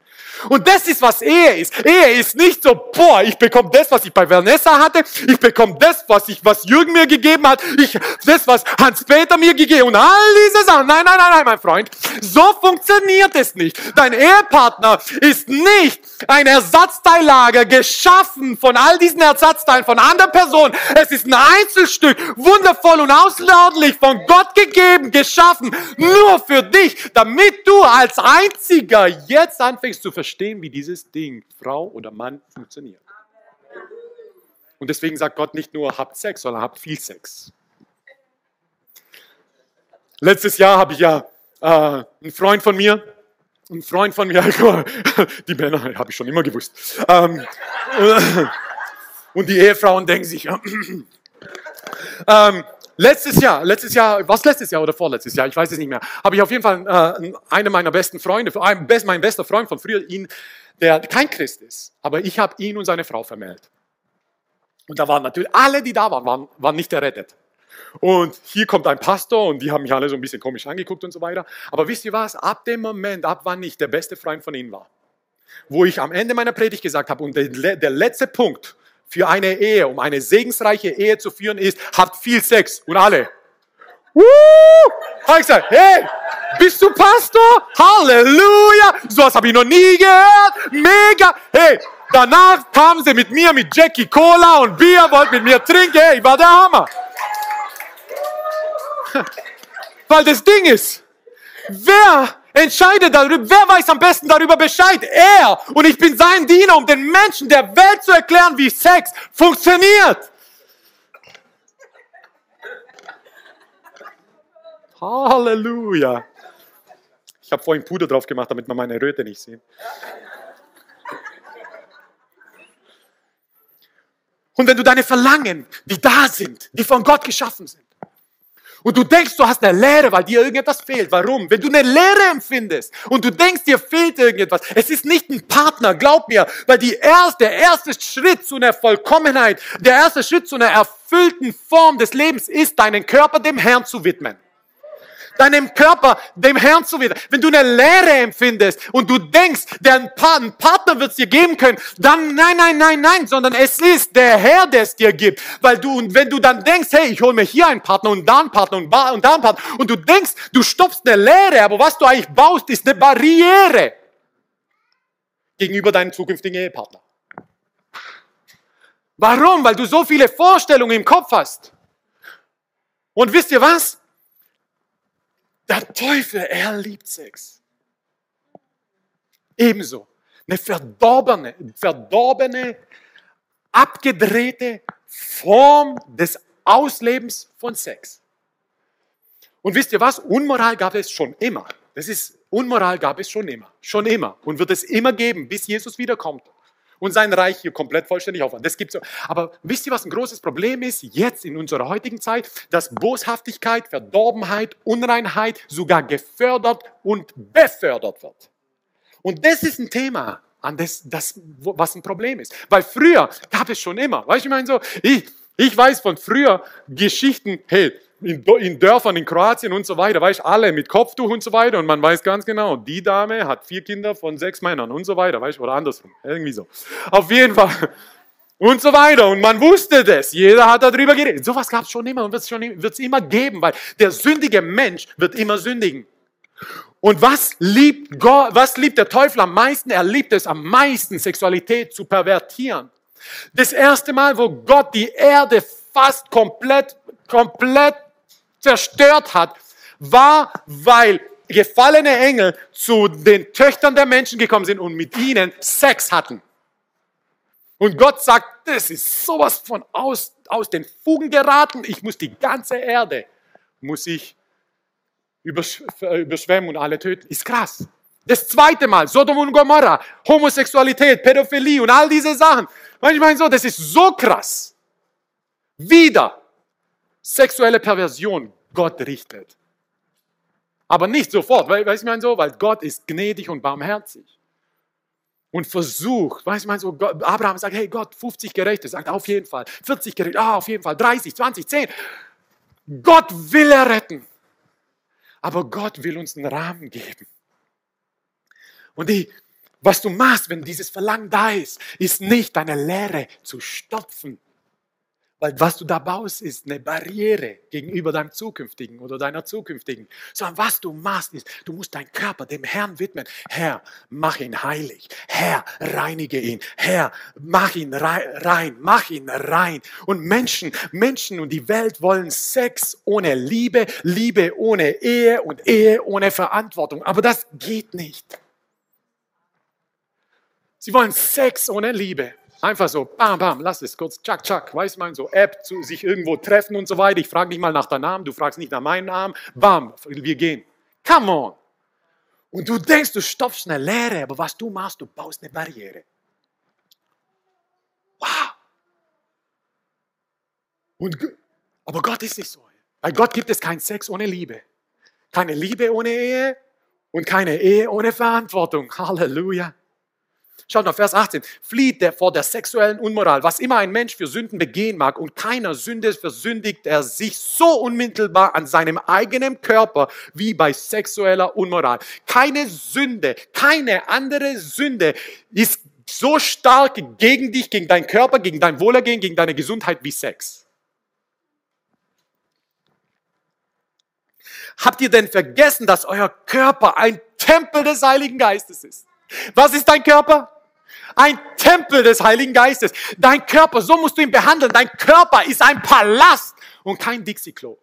Und das ist, was Ehe ist. Ehe ist nicht so, boah, ich bekomme das, was ich bei Vanessa hatte, ich bekomme das, was, ich, was Jürgen mir gegeben hat, ich, das, was Hans-Peter mir gegeben und all diese Sachen. Nein, nein, nein, nein, mein Freund. So funktioniert es nicht. Dein Ehepartner ist nicht ein Ersatzteillager geschaffen von all diesen Ersatzteilen von anderen Personen. Es ist ein Einzelstück, wundervoll und außerordentlich von Gott gegeben, geschaffen, nur für dich, damit du als Einziger jetzt anfängst zu verstehen, wie dieses Ding, Frau oder Mann, funktioniert. Und deswegen sagt Gott nicht nur, habt Sex, sondern habt viel Sex. Letztes Jahr habe ich ja äh, einen Freund von mir, ein Freund von mir, die Männer habe ich schon immer gewusst. Ähm, und die Ehefrauen denken sich, ähm, Letztes Jahr, letztes Jahr, was letztes Jahr oder vorletztes Jahr, ich weiß es nicht mehr, habe ich auf jeden Fall äh, einen meiner besten Freunde, best, mein bester Freund von früher, ihn, der kein Christ ist, aber ich habe ihn und seine Frau vermählt. Und da waren natürlich, alle, die da waren, waren, waren nicht errettet. Und hier kommt ein Pastor und die haben mich alle so ein bisschen komisch angeguckt und so weiter. Aber wisst ihr was? Ab dem Moment, ab wann ich der beste Freund von ihnen war, wo ich am Ende meiner Predigt gesagt habe, und der, der letzte Punkt, für eine Ehe, um eine segensreiche Ehe zu führen, ist, habt viel Sex. Und alle. Uh, habe ich gesagt, hey, bist du Pastor? Halleluja! Sowas habe ich noch nie gehört. Mega. Hey, danach kamen sie mit mir mit Jackie Cola und Bier, wollten mit mir trinken. Hey, war der Hammer. Weil das Ding ist, wer Entscheide darüber. Wer weiß am besten darüber Bescheid? Er. Und ich bin sein Diener, um den Menschen der Welt zu erklären, wie Sex funktioniert. Halleluja. Ich habe vorhin Puder drauf gemacht, damit man meine Röte nicht sieht. Und wenn du deine Verlangen, die da sind, die von Gott geschaffen sind, und du denkst, du hast eine Leere, weil dir irgendetwas fehlt. Warum? Wenn du eine Leere empfindest und du denkst, dir fehlt irgendetwas, es ist nicht ein Partner, glaub mir, weil die erste, der erste Schritt zu einer Vollkommenheit, der erste Schritt zu einer erfüllten Form des Lebens ist, deinen Körper dem Herrn zu widmen deinem Körper dem Herrn zu wieder. Wenn du eine Leere empfindest und du denkst, der Partner wird es dir geben können, dann nein, nein, nein, nein, sondern es ist der Herr, der es dir gibt. Weil du, und wenn du dann denkst, hey, ich hole mir hier einen Partner und da einen Partner und, da einen Partner und du denkst, du stopfst eine Leere, aber was du eigentlich baust, ist eine Barriere gegenüber deinem zukünftigen Ehepartner. Warum? Weil du so viele Vorstellungen im Kopf hast. Und wisst ihr was? Der Teufel, er liebt Sex. Ebenso. Eine verdorbene, verdorbene, abgedrehte Form des Auslebens von Sex. Und wisst ihr was? Unmoral gab es schon immer. Das ist, Unmoral gab es schon immer. Schon immer. Und wird es immer geben, bis Jesus wiederkommt und sein Reich hier komplett vollständig aufbauen. Das gibt's. Aber wisst ihr, was ein großes Problem ist jetzt in unserer heutigen Zeit? Dass Boshaftigkeit, Verdorbenheit, Unreinheit sogar gefördert und befördert wird. Und das ist ein Thema, an das, das, was ein Problem ist. Weil früher gab es schon immer. Weißt du, ich meine so, ich, ich weiß von früher Geschichten, hey, in, in Dörfern in Kroatien und so weiter, weißt alle mit Kopftuch und so weiter und man weiß ganz genau, die Dame hat vier Kinder von sechs Männern und so weiter, weißt oder andersrum, irgendwie so. Auf jeden Fall. Und so weiter. Und man wusste das. Jeder hat darüber geredet. Sowas gab es schon immer und wird es immer geben, weil der sündige Mensch wird immer sündigen. Und was liebt Gott, was liebt der Teufel am meisten? Er liebt es am meisten, Sexualität zu pervertieren. Das erste Mal, wo Gott die Erde fast komplett, komplett zerstört hat, war, weil gefallene Engel zu den Töchtern der Menschen gekommen sind und mit ihnen Sex hatten. Und Gott sagt, das ist sowas von aus, aus den Fugen geraten. Ich muss die ganze Erde, muss ich überschwemmen und alle töten. Ist krass. Das zweite Mal, Sodom und Gomorra, Homosexualität, Pädophilie und all diese Sachen. Manchmal so, das ist so krass. Wieder sexuelle Perversion, Gott richtet. Aber nicht sofort, weil, weißt du, so, weil Gott ist gnädig und barmherzig und versucht, weißt du, mein so, Abraham sagt, hey Gott, 50 Gerechte, sagt auf jeden Fall, 40 Gerechte, ah, auf jeden Fall, 30, 20, 10. Gott will er retten. Aber Gott will uns einen Rahmen geben. Und die, was du machst, wenn dieses Verlangen da ist, ist nicht deine Leere zu stopfen, weil was du da baust, ist eine Barriere gegenüber deinem zukünftigen oder deiner zukünftigen. Sondern was du machst, ist, du musst deinen Körper dem Herrn widmen. Herr, mach ihn heilig. Herr, reinige ihn. Herr, mach ihn rein. Mach ihn rein. Und Menschen, Menschen und die Welt wollen Sex ohne Liebe, Liebe ohne Ehe und Ehe ohne Verantwortung. Aber das geht nicht. Sie wollen Sex ohne Liebe. Einfach so, bam, bam, lass es kurz, tschak, tschak, weiß man, so App, zu sich irgendwo treffen und so weiter. Ich frage nicht mal nach deinem Namen, du fragst nicht nach meinem Namen, bam, wir gehen. Come on. Und du denkst, du stopfst eine Leere, aber was du machst, du baust eine Barriere. Wow. Und, aber Gott ist nicht so. Bei Gott gibt es keinen Sex ohne Liebe. Keine Liebe ohne Ehe und keine Ehe ohne Verantwortung. Halleluja. Schaut nach Vers 18. Flieht der vor der sexuellen Unmoral. Was immer ein Mensch für Sünden begehen mag und keiner Sünde versündigt er sich so unmittelbar an seinem eigenen Körper wie bei sexueller Unmoral. Keine Sünde, keine andere Sünde ist so stark gegen dich, gegen deinen Körper, gegen dein Wohlergehen, gegen deine Gesundheit wie Sex. Habt ihr denn vergessen, dass euer Körper ein Tempel des Heiligen Geistes ist? Was ist dein Körper? Ein Tempel des Heiligen Geistes. Dein Körper, so musst du ihn behandeln. Dein Körper ist ein Palast und kein Dixie-Klo.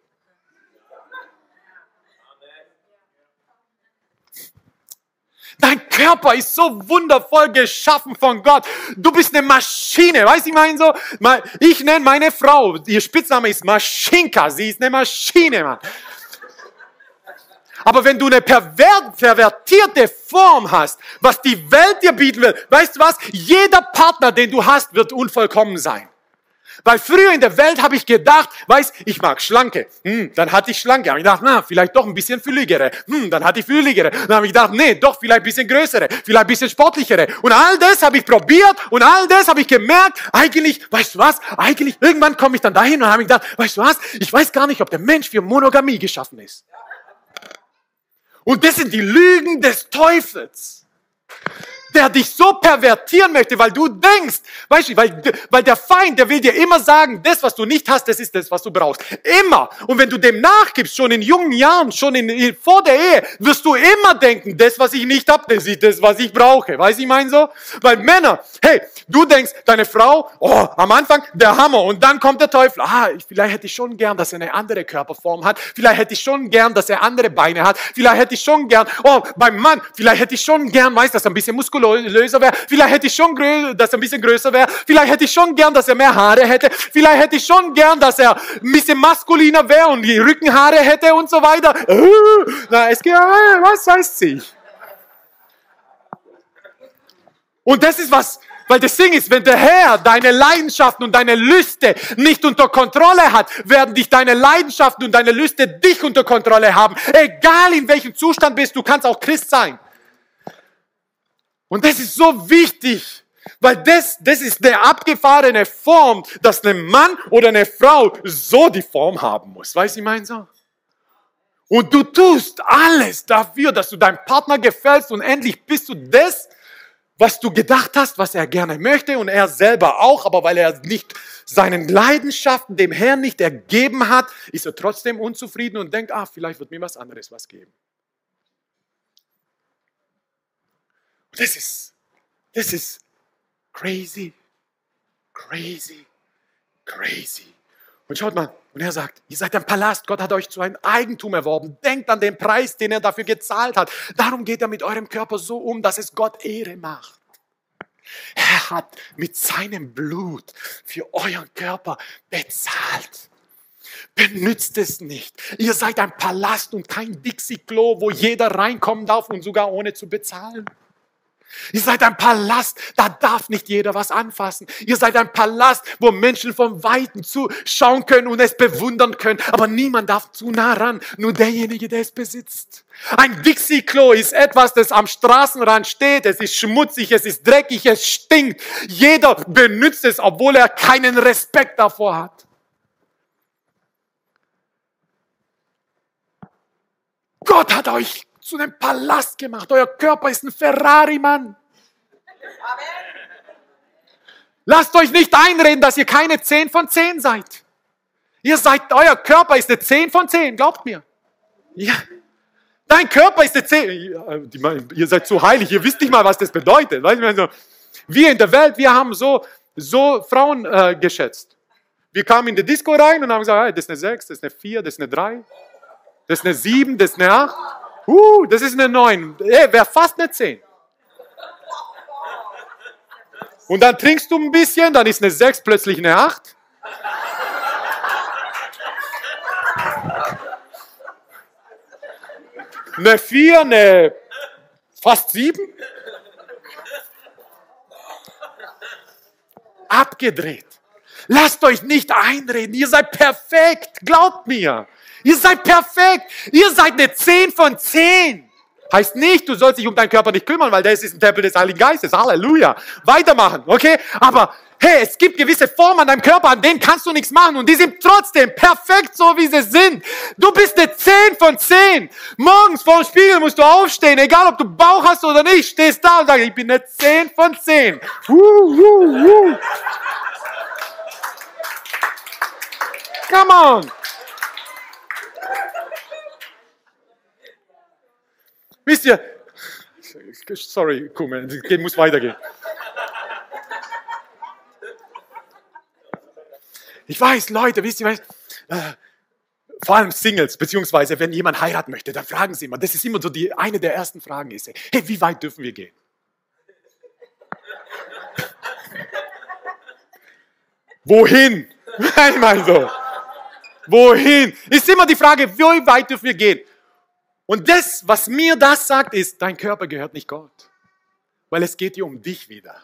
Dein Körper ist so wundervoll geschaffen von Gott. Du bist eine Maschine. Weißt du, ich meine so? Ich nenne meine Frau, ihr Spitzname ist Maschinka. Sie ist eine Maschine, Mann. Aber wenn du eine pervertierte Form hast, was die Welt dir bieten will, weißt du was? Jeder Partner, den du hast, wird unvollkommen sein. Weil früher in der Welt habe ich gedacht, weißt, ich mag Schlanke. Hm, dann hatte ich Schlanke. Habe ich gedacht, na, vielleicht doch ein bisschen fülligere. Hm, dann hatte ich fülligere. Dann habe ich gedacht, nee, doch vielleicht ein bisschen größere, vielleicht ein bisschen sportlichere. Und all das habe ich probiert und all das habe ich gemerkt. Eigentlich, weißt du was? Eigentlich, irgendwann komme ich dann dahin und habe ich gedacht, weißt du was? Ich weiß gar nicht, ob der Mensch für Monogamie geschaffen ist. Und das sind die Lügen des Teufels der dich so pervertieren möchte, weil du denkst, weißt du, weil, weil der Feind, der will dir immer sagen, das, was du nicht hast, das ist das, was du brauchst. Immer. Und wenn du dem nachgibst, schon in jungen Jahren, schon in, in vor der Ehe, wirst du immer denken, das, was ich nicht habe, das ist das, was ich brauche. Weißt du, ich meine so? Weil Männer, hey, du denkst, deine Frau, oh, am Anfang der Hammer und dann kommt der Teufel. Ah, vielleicht hätte ich schon gern, dass er eine andere Körperform hat. Vielleicht hätte ich schon gern, dass er andere Beine hat. Vielleicht hätte ich schon gern, oh, beim Mann, vielleicht hätte ich schon gern, weißt du, dass er ein bisschen muskulös muskulöser wäre. Vielleicht hätte ich schon, dass er ein bisschen größer wäre. Vielleicht hätte ich schon gern, dass er mehr Haare hätte. Vielleicht hätte ich schon gern, dass er ein bisschen maskuliner wäre und die Rückenhaare hätte und so weiter. Na, es geht, was heißt sich? Und das ist was, weil das Ding ist, wenn der Herr deine Leidenschaften und deine Lüste nicht unter Kontrolle hat, werden dich deine Leidenschaften und deine Lüste dich unter Kontrolle haben. Egal in welchem Zustand bist, du kannst auch Christ sein. Und das ist so wichtig, weil das, das ist eine abgefahrene Form, dass ein Mann oder eine Frau so die Form haben muss. Weißt du, ich meine so? Und du tust alles dafür, dass du deinem Partner gefällst und endlich bist du das, was du gedacht hast, was er gerne möchte und er selber auch, aber weil er nicht seinen Leidenschaften dem Herrn nicht ergeben hat, ist er trotzdem unzufrieden und denkt, ah, vielleicht wird mir was anderes was geben. Das ist, das ist crazy, crazy, crazy. Und schaut mal, und er sagt, ihr seid ein Palast, Gott hat euch zu einem Eigentum erworben. Denkt an den Preis, den er dafür gezahlt hat. Darum geht er mit eurem Körper so um, dass es Gott Ehre macht. Er hat mit seinem Blut für euren Körper bezahlt. Benützt es nicht. Ihr seid ein Palast und kein Dixie-Klo, wo jeder reinkommen darf und sogar ohne zu bezahlen. Ihr seid ein Palast, da darf nicht jeder was anfassen. Ihr seid ein Palast, wo Menschen vom Weiten zuschauen können und es bewundern können. Aber niemand darf zu nah ran, nur derjenige, der es besitzt. Ein Dixie-Klo ist etwas, das am Straßenrand steht. Es ist schmutzig, es ist dreckig, es stinkt. Jeder benutzt es, obwohl er keinen Respekt davor hat. Gott hat euch zu einem Palast gemacht. Euer Körper ist ein Ferrari, Mann. Lasst euch nicht einreden, dass ihr keine 10 von 10 seid. Ihr seid, euer Körper ist eine 10 von 10, glaubt mir. Ja. Dein Körper ist eine 10. Ihr seid so heilig, ihr wisst nicht mal, was das bedeutet. Wir in der Welt, wir haben so, so Frauen äh, geschätzt. Wir kamen in die Disco rein und haben gesagt, hey, das ist eine 6, das ist eine 4, das ist eine 3, das ist eine 7, das ist eine 8. Uh, das ist eine 9. Hey, Wäre fast eine 10. Und dann trinkst du ein bisschen, dann ist eine 6 plötzlich eine 8. Eine 4, eine fast 7. Abgedreht. Lasst euch nicht einreden, ihr seid perfekt, glaubt mir. Ihr seid perfekt. Ihr seid eine 10 von 10. Heißt nicht, du sollst dich um deinen Körper nicht kümmern, weil das ist ein Tempel des Heiligen Geistes. Halleluja. Weitermachen, okay? Aber hey, es gibt gewisse Formen an deinem Körper, an denen kannst du nichts machen und die sind trotzdem perfekt so, wie sie sind. Du bist eine 10 von 10. Morgens vor dem Spiegel musst du aufstehen, egal ob du Bauch hast oder nicht, stehst da und sagst, ich bin eine 10 von 10. Uh, uh, uh. Come on. Wisst ihr, sorry, Kumme, es muss weitergehen. Ich weiß, Leute, wisst ihr, was, äh, vor allem Singles, beziehungsweise wenn jemand heiraten möchte, dann fragen sie immer, das ist immer so die, eine der ersten Fragen ist, hey, wie weit dürfen wir gehen? Wohin? Ich meine so. Wohin? Ist immer die Frage, wie weit dürfen wir gehen? Und das, was mir das sagt, ist, dein Körper gehört nicht Gott. Weil es geht hier um dich wieder.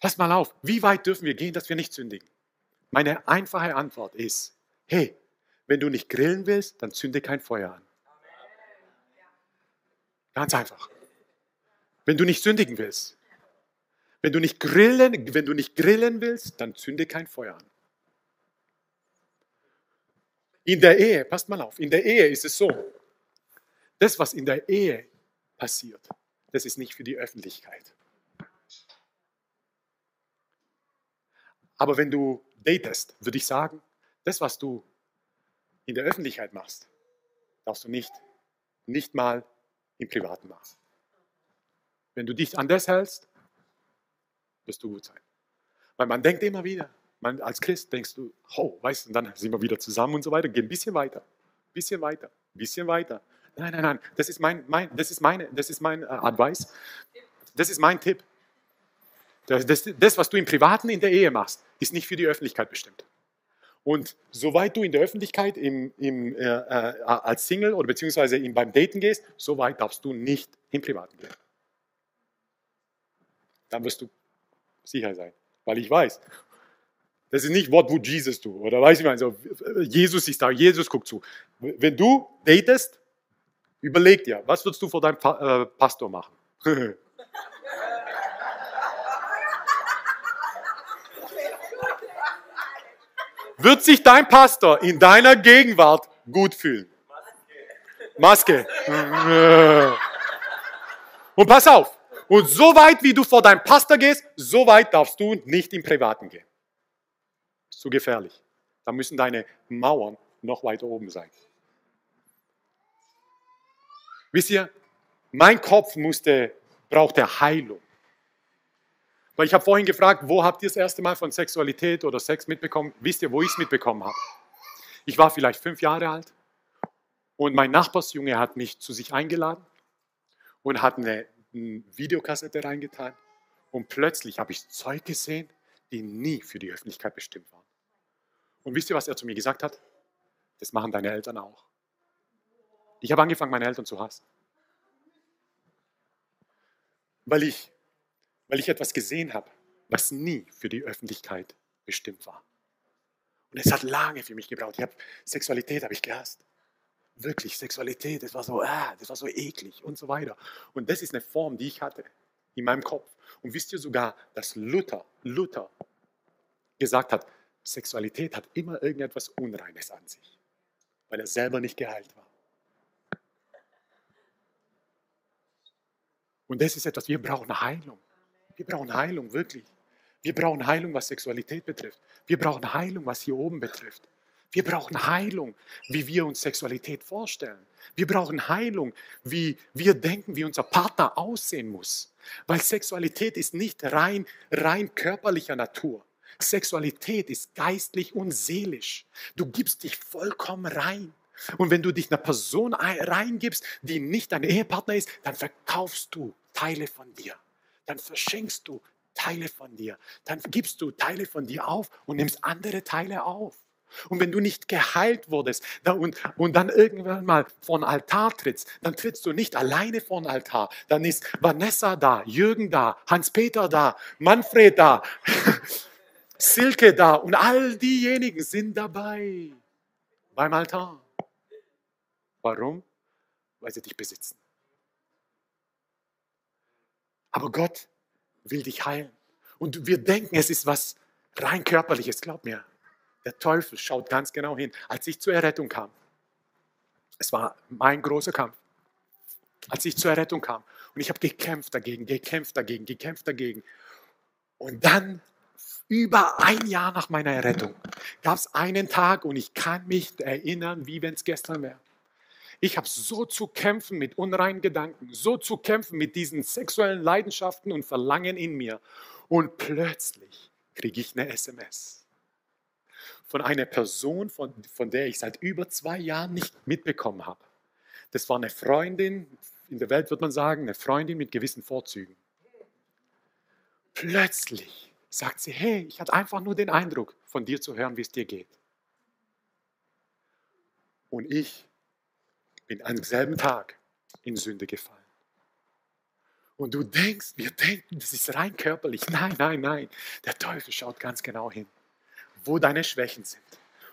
Pass mal auf, wie weit dürfen wir gehen, dass wir nicht sündigen? Meine einfache Antwort ist, hey, wenn du nicht grillen willst, dann zünde kein Feuer an. Ganz einfach. Wenn du nicht sündigen willst, wenn du nicht grillen, wenn du nicht grillen willst, dann zünde kein Feuer an. In der Ehe, passt mal auf, in der Ehe ist es so, das, was in der Ehe passiert, das ist nicht für die Öffentlichkeit. Aber wenn du datest, würde ich sagen, das, was du in der Öffentlichkeit machst, darfst du nicht, nicht mal im Privaten machen. Wenn du dich an das hältst, wirst du gut sein. Weil man denkt immer wieder, man, als Christ denkst du, oh, weißt du, dann sind wir wieder zusammen und so weiter, gehen ein bisschen weiter, ein bisschen weiter, ein bisschen weiter. Nein, nein, nein, das ist mein, mein, das ist meine, das ist mein äh, Advice, das ist mein Tipp. Das, das, das, was du im Privaten in der Ehe machst, ist nicht für die Öffentlichkeit bestimmt. Und soweit du in der Öffentlichkeit im, im, äh, äh, als Single oder beziehungsweise beim Daten gehst, so weit darfst du nicht im Privaten gehen. Dann wirst du sicher sein. Weil ich weiß, das ist nicht What would Jesus do? Oder weiß ich mal, also Jesus ist da, Jesus guckt zu. Wenn du datest, überleg dir, was würdest du vor deinem äh, Pastor machen? Wird sich dein Pastor in deiner Gegenwart gut fühlen? Maske. Und pass auf. Und so weit, wie du vor deinem Pastor gehst, so weit darfst du nicht im Privaten gehen zu gefährlich. Da müssen deine Mauern noch weiter oben sein. Wisst ihr, Mein Kopf musste, brauchte Heilung. Weil ich habe vorhin gefragt, wo habt ihr das erste Mal von Sexualität oder Sex mitbekommen? Wisst ihr, wo ich es mitbekommen habe? Ich war vielleicht fünf Jahre alt und mein Nachbarsjunge hat mich zu sich eingeladen und hat eine, eine Videokassette reingetan. Und plötzlich habe ich Zeug gesehen, die nie für die Öffentlichkeit bestimmt waren. Und wisst ihr, was er zu mir gesagt hat? Das machen deine Eltern auch. Ich habe angefangen, meine Eltern zu hassen. Weil ich, weil ich etwas gesehen habe, was nie für die Öffentlichkeit bestimmt war. Und es hat lange für mich gebraucht. Ich habe Sexualität habe ich gehasst. Wirklich, Sexualität, das war so, ah, das war so eklig und so weiter. Und das ist eine Form, die ich hatte in meinem Kopf. Und wisst ihr sogar, dass Luther, Luther gesagt hat, Sexualität hat immer irgendetwas Unreines an sich, weil er selber nicht geheilt war. Und das ist etwas, wir brauchen Heilung. Wir brauchen Heilung, wirklich. Wir brauchen Heilung, was Sexualität betrifft. Wir brauchen Heilung, was hier oben betrifft. Wir brauchen Heilung, wie wir uns Sexualität vorstellen. Wir brauchen Heilung, wie wir denken, wie unser Partner aussehen muss. Weil Sexualität ist nicht rein, rein körperlicher Natur. Sexualität ist geistlich und seelisch. Du gibst dich vollkommen rein. Und wenn du dich einer Person reingibst, die nicht dein Ehepartner ist, dann verkaufst du Teile von dir. Dann verschenkst du Teile von dir. Dann gibst du Teile von dir auf und nimmst andere Teile auf. Und wenn du nicht geheilt wurdest und, und dann irgendwann mal vor den Altar trittst, dann trittst du nicht alleine vor den Altar. Dann ist Vanessa da, Jürgen da, Hans-Peter da, Manfred da, Silke da und all diejenigen sind dabei beim Altar. Warum? Weil sie dich besitzen. Aber Gott will dich heilen. Und wir denken, es ist was rein körperliches, glaub mir. Der Teufel schaut ganz genau hin. Als ich zur Errettung kam, es war mein großer Kampf, als ich zur Errettung kam und ich habe gekämpft dagegen, gekämpft dagegen, gekämpft dagegen. Und dann, über ein Jahr nach meiner Errettung, gab es einen Tag und ich kann mich erinnern, wie wenn es gestern wäre. Ich habe so zu kämpfen mit unreinen Gedanken, so zu kämpfen mit diesen sexuellen Leidenschaften und Verlangen in mir. Und plötzlich kriege ich eine SMS von einer Person, von, von der ich seit über zwei Jahren nicht mitbekommen habe. Das war eine Freundin, in der Welt wird man sagen, eine Freundin mit gewissen Vorzügen. Plötzlich sagt sie, hey, ich hatte einfach nur den Eindruck, von dir zu hören, wie es dir geht. Und ich bin am selben Tag in Sünde gefallen. Und du denkst, wir denken, das ist rein körperlich. Nein, nein, nein. Der Teufel schaut ganz genau hin, wo deine Schwächen sind.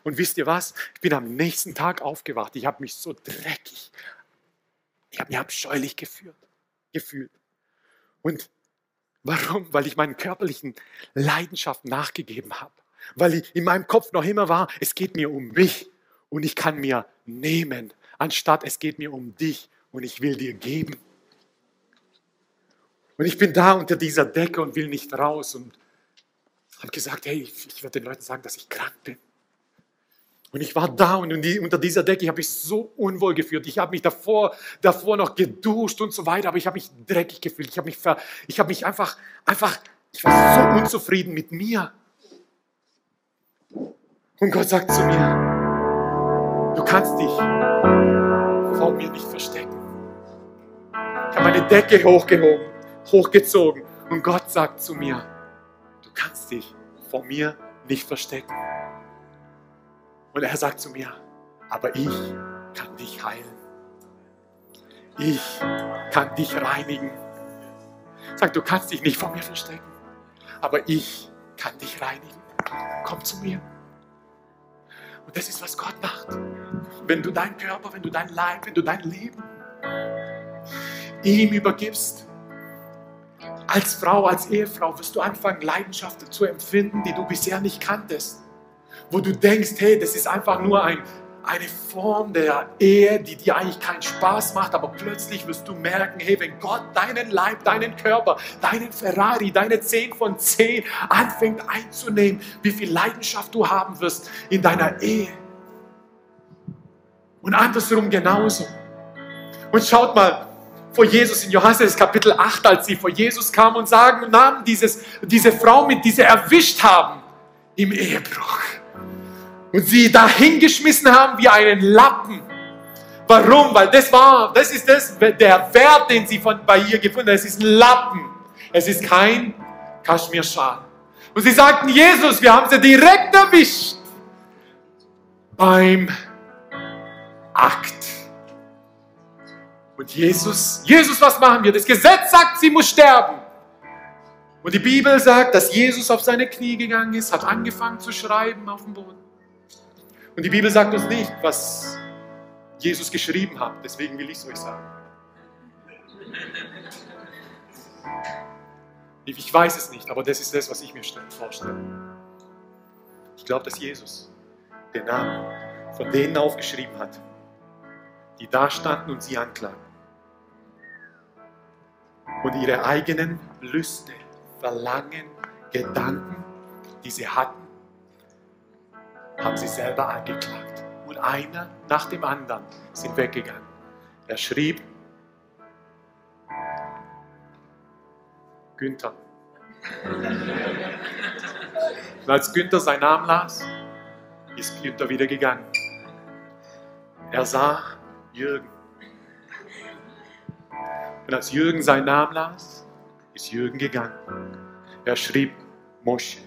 Und wisst ihr was? Ich bin am nächsten Tag aufgewacht. Ich habe mich so dreckig, ich habe mich abscheulich gefühlt. gefühlt. Und warum? Weil ich meinen körperlichen Leidenschaften nachgegeben habe. Weil ich in meinem Kopf noch immer war, es geht mir um mich und ich kann mir nehmen, anstatt es geht mir um dich und ich will dir geben. Und ich bin da unter dieser Decke und will nicht raus und habe gesagt, hey, ich werde den Leuten sagen, dass ich krank bin. Und ich war da und unter dieser Decke habe ich so unwohl gefühlt. Ich habe mich davor, davor noch geduscht und so weiter, aber ich habe mich dreckig gefühlt. Ich habe mich, ich habe mich einfach, einfach, ich war so unzufrieden mit mir. Und Gott sagt zu mir, du kannst dich vor mir nicht verstecken. Ich habe meine Decke hochgehoben, hochgezogen und Gott sagt zu mir, du kannst dich vor mir nicht verstecken. Und er sagt zu mir, aber ich kann dich heilen. Ich kann dich reinigen. Sagt, du kannst dich nicht vor mir verstecken, aber ich kann dich reinigen. Komm zu mir. Und das ist, was Gott macht. Wenn du deinen Körper, wenn du dein Leib, wenn du dein Leben ihm übergibst, als Frau, als Ehefrau wirst du anfangen, Leidenschaften zu empfinden, die du bisher nicht kanntest. Wo du denkst, hey, das ist einfach nur ein, eine Form der Ehe, die dir eigentlich keinen Spaß macht, aber plötzlich wirst du merken, hey, wenn Gott deinen Leib, deinen Körper, deinen Ferrari, deine 10 von 10 anfängt einzunehmen, wie viel Leidenschaft du haben wirst in deiner Ehe. Und andersrum genauso. Und schaut mal, vor Jesus in Johannes Kapitel 8, als sie vor Jesus kamen und sagen, nahmen dieses, diese Frau mit, die sie erwischt haben im Ehebruch und sie dahingeschmissen haben wie einen Lappen. Warum? Weil das war, das ist das, der Wert, den sie von, bei ihr gefunden haben. Es ist ein Lappen. Es ist kein Kaschmirschal. Und sie sagten, Jesus, wir haben sie direkt erwischt beim Akt. Und Jesus, Jesus, was machen wir? Das Gesetz sagt, sie muss sterben. Und die Bibel sagt, dass Jesus auf seine Knie gegangen ist, hat angefangen zu schreiben auf dem Boden. Und die Bibel sagt uns nicht, was Jesus geschrieben hat. Deswegen will ich es euch sagen. Ich weiß es nicht, aber das ist das, was ich mir vorstelle. Ich glaube, dass Jesus den Namen von denen aufgeschrieben hat, die da standen und sie anklagen. Und ihre eigenen Lüste, Verlangen, Gedanken, die sie hatten, haben sie selber angeklagt. Und einer nach dem anderen sind weggegangen. Er schrieb, Günther. Und als Günther seinen Namen las, ist Günther wieder gegangen. Er sah Jürgen. Und als Jürgen seinen Namen las, ist Jürgen gegangen. Er schrieb Mosche,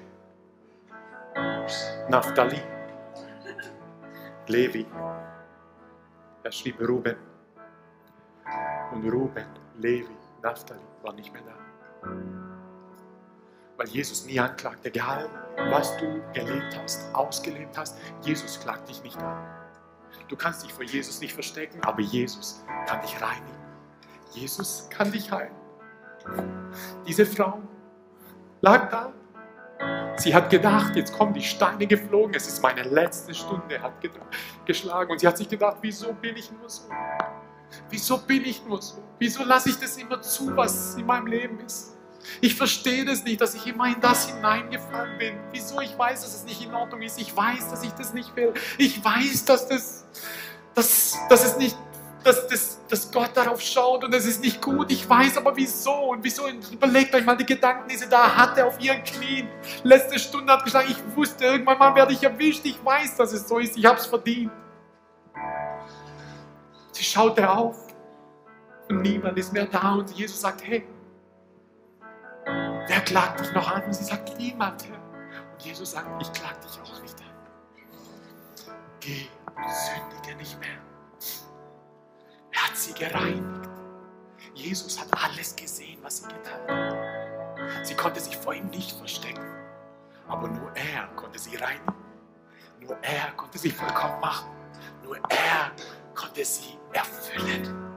Naphtali, Levi. Er schrieb Ruben. Und Ruben, Levi, Naphtali war nicht mehr da. Weil Jesus nie anklagt, egal was du gelebt hast, ausgelebt hast, Jesus klagt dich nicht an. Du kannst dich vor Jesus nicht verstecken, aber Jesus kann dich reinigen. Jesus kann dich heilen. Diese Frau lag da. Sie hat gedacht, jetzt kommen die Steine geflogen, es ist meine letzte Stunde, hat geschlagen. Und sie hat sich gedacht, wieso bin ich nur so? Wieso bin ich nur so? Wieso lasse ich das immer zu, was in meinem Leben ist? Ich verstehe das nicht, dass ich immer in das hineingefallen bin. Wieso? Ich weiß, dass es nicht in Ordnung ist. Ich weiß, dass ich das nicht will. Ich weiß, dass, das, dass, dass es nicht dass, dass, dass Gott darauf schaut und es ist nicht gut. Ich weiß aber wieso und wieso. Überlegt euch mal die Gedanken, die sie da hatte auf ihren Knien. Letzte Stunde hat gesagt, ich wusste, irgendwann mal werde ich erwischt. Ich weiß, dass es so ist. Ich habe es verdient. Sie schaute auf und niemand ist mehr da und Jesus sagt, hey, Wer klagt dich noch an? Und sie sagt, niemand. Und Jesus sagt, ich klag dich auch nicht an. Geh, sündige nicht mehr. Hat sie gereinigt. Jesus hat alles gesehen, was sie getan hat. Sie konnte sich vor ihm nicht verstecken. Aber nur er konnte sie reinigen. Nur er konnte sie vollkommen machen. Nur er konnte sie erfüllen.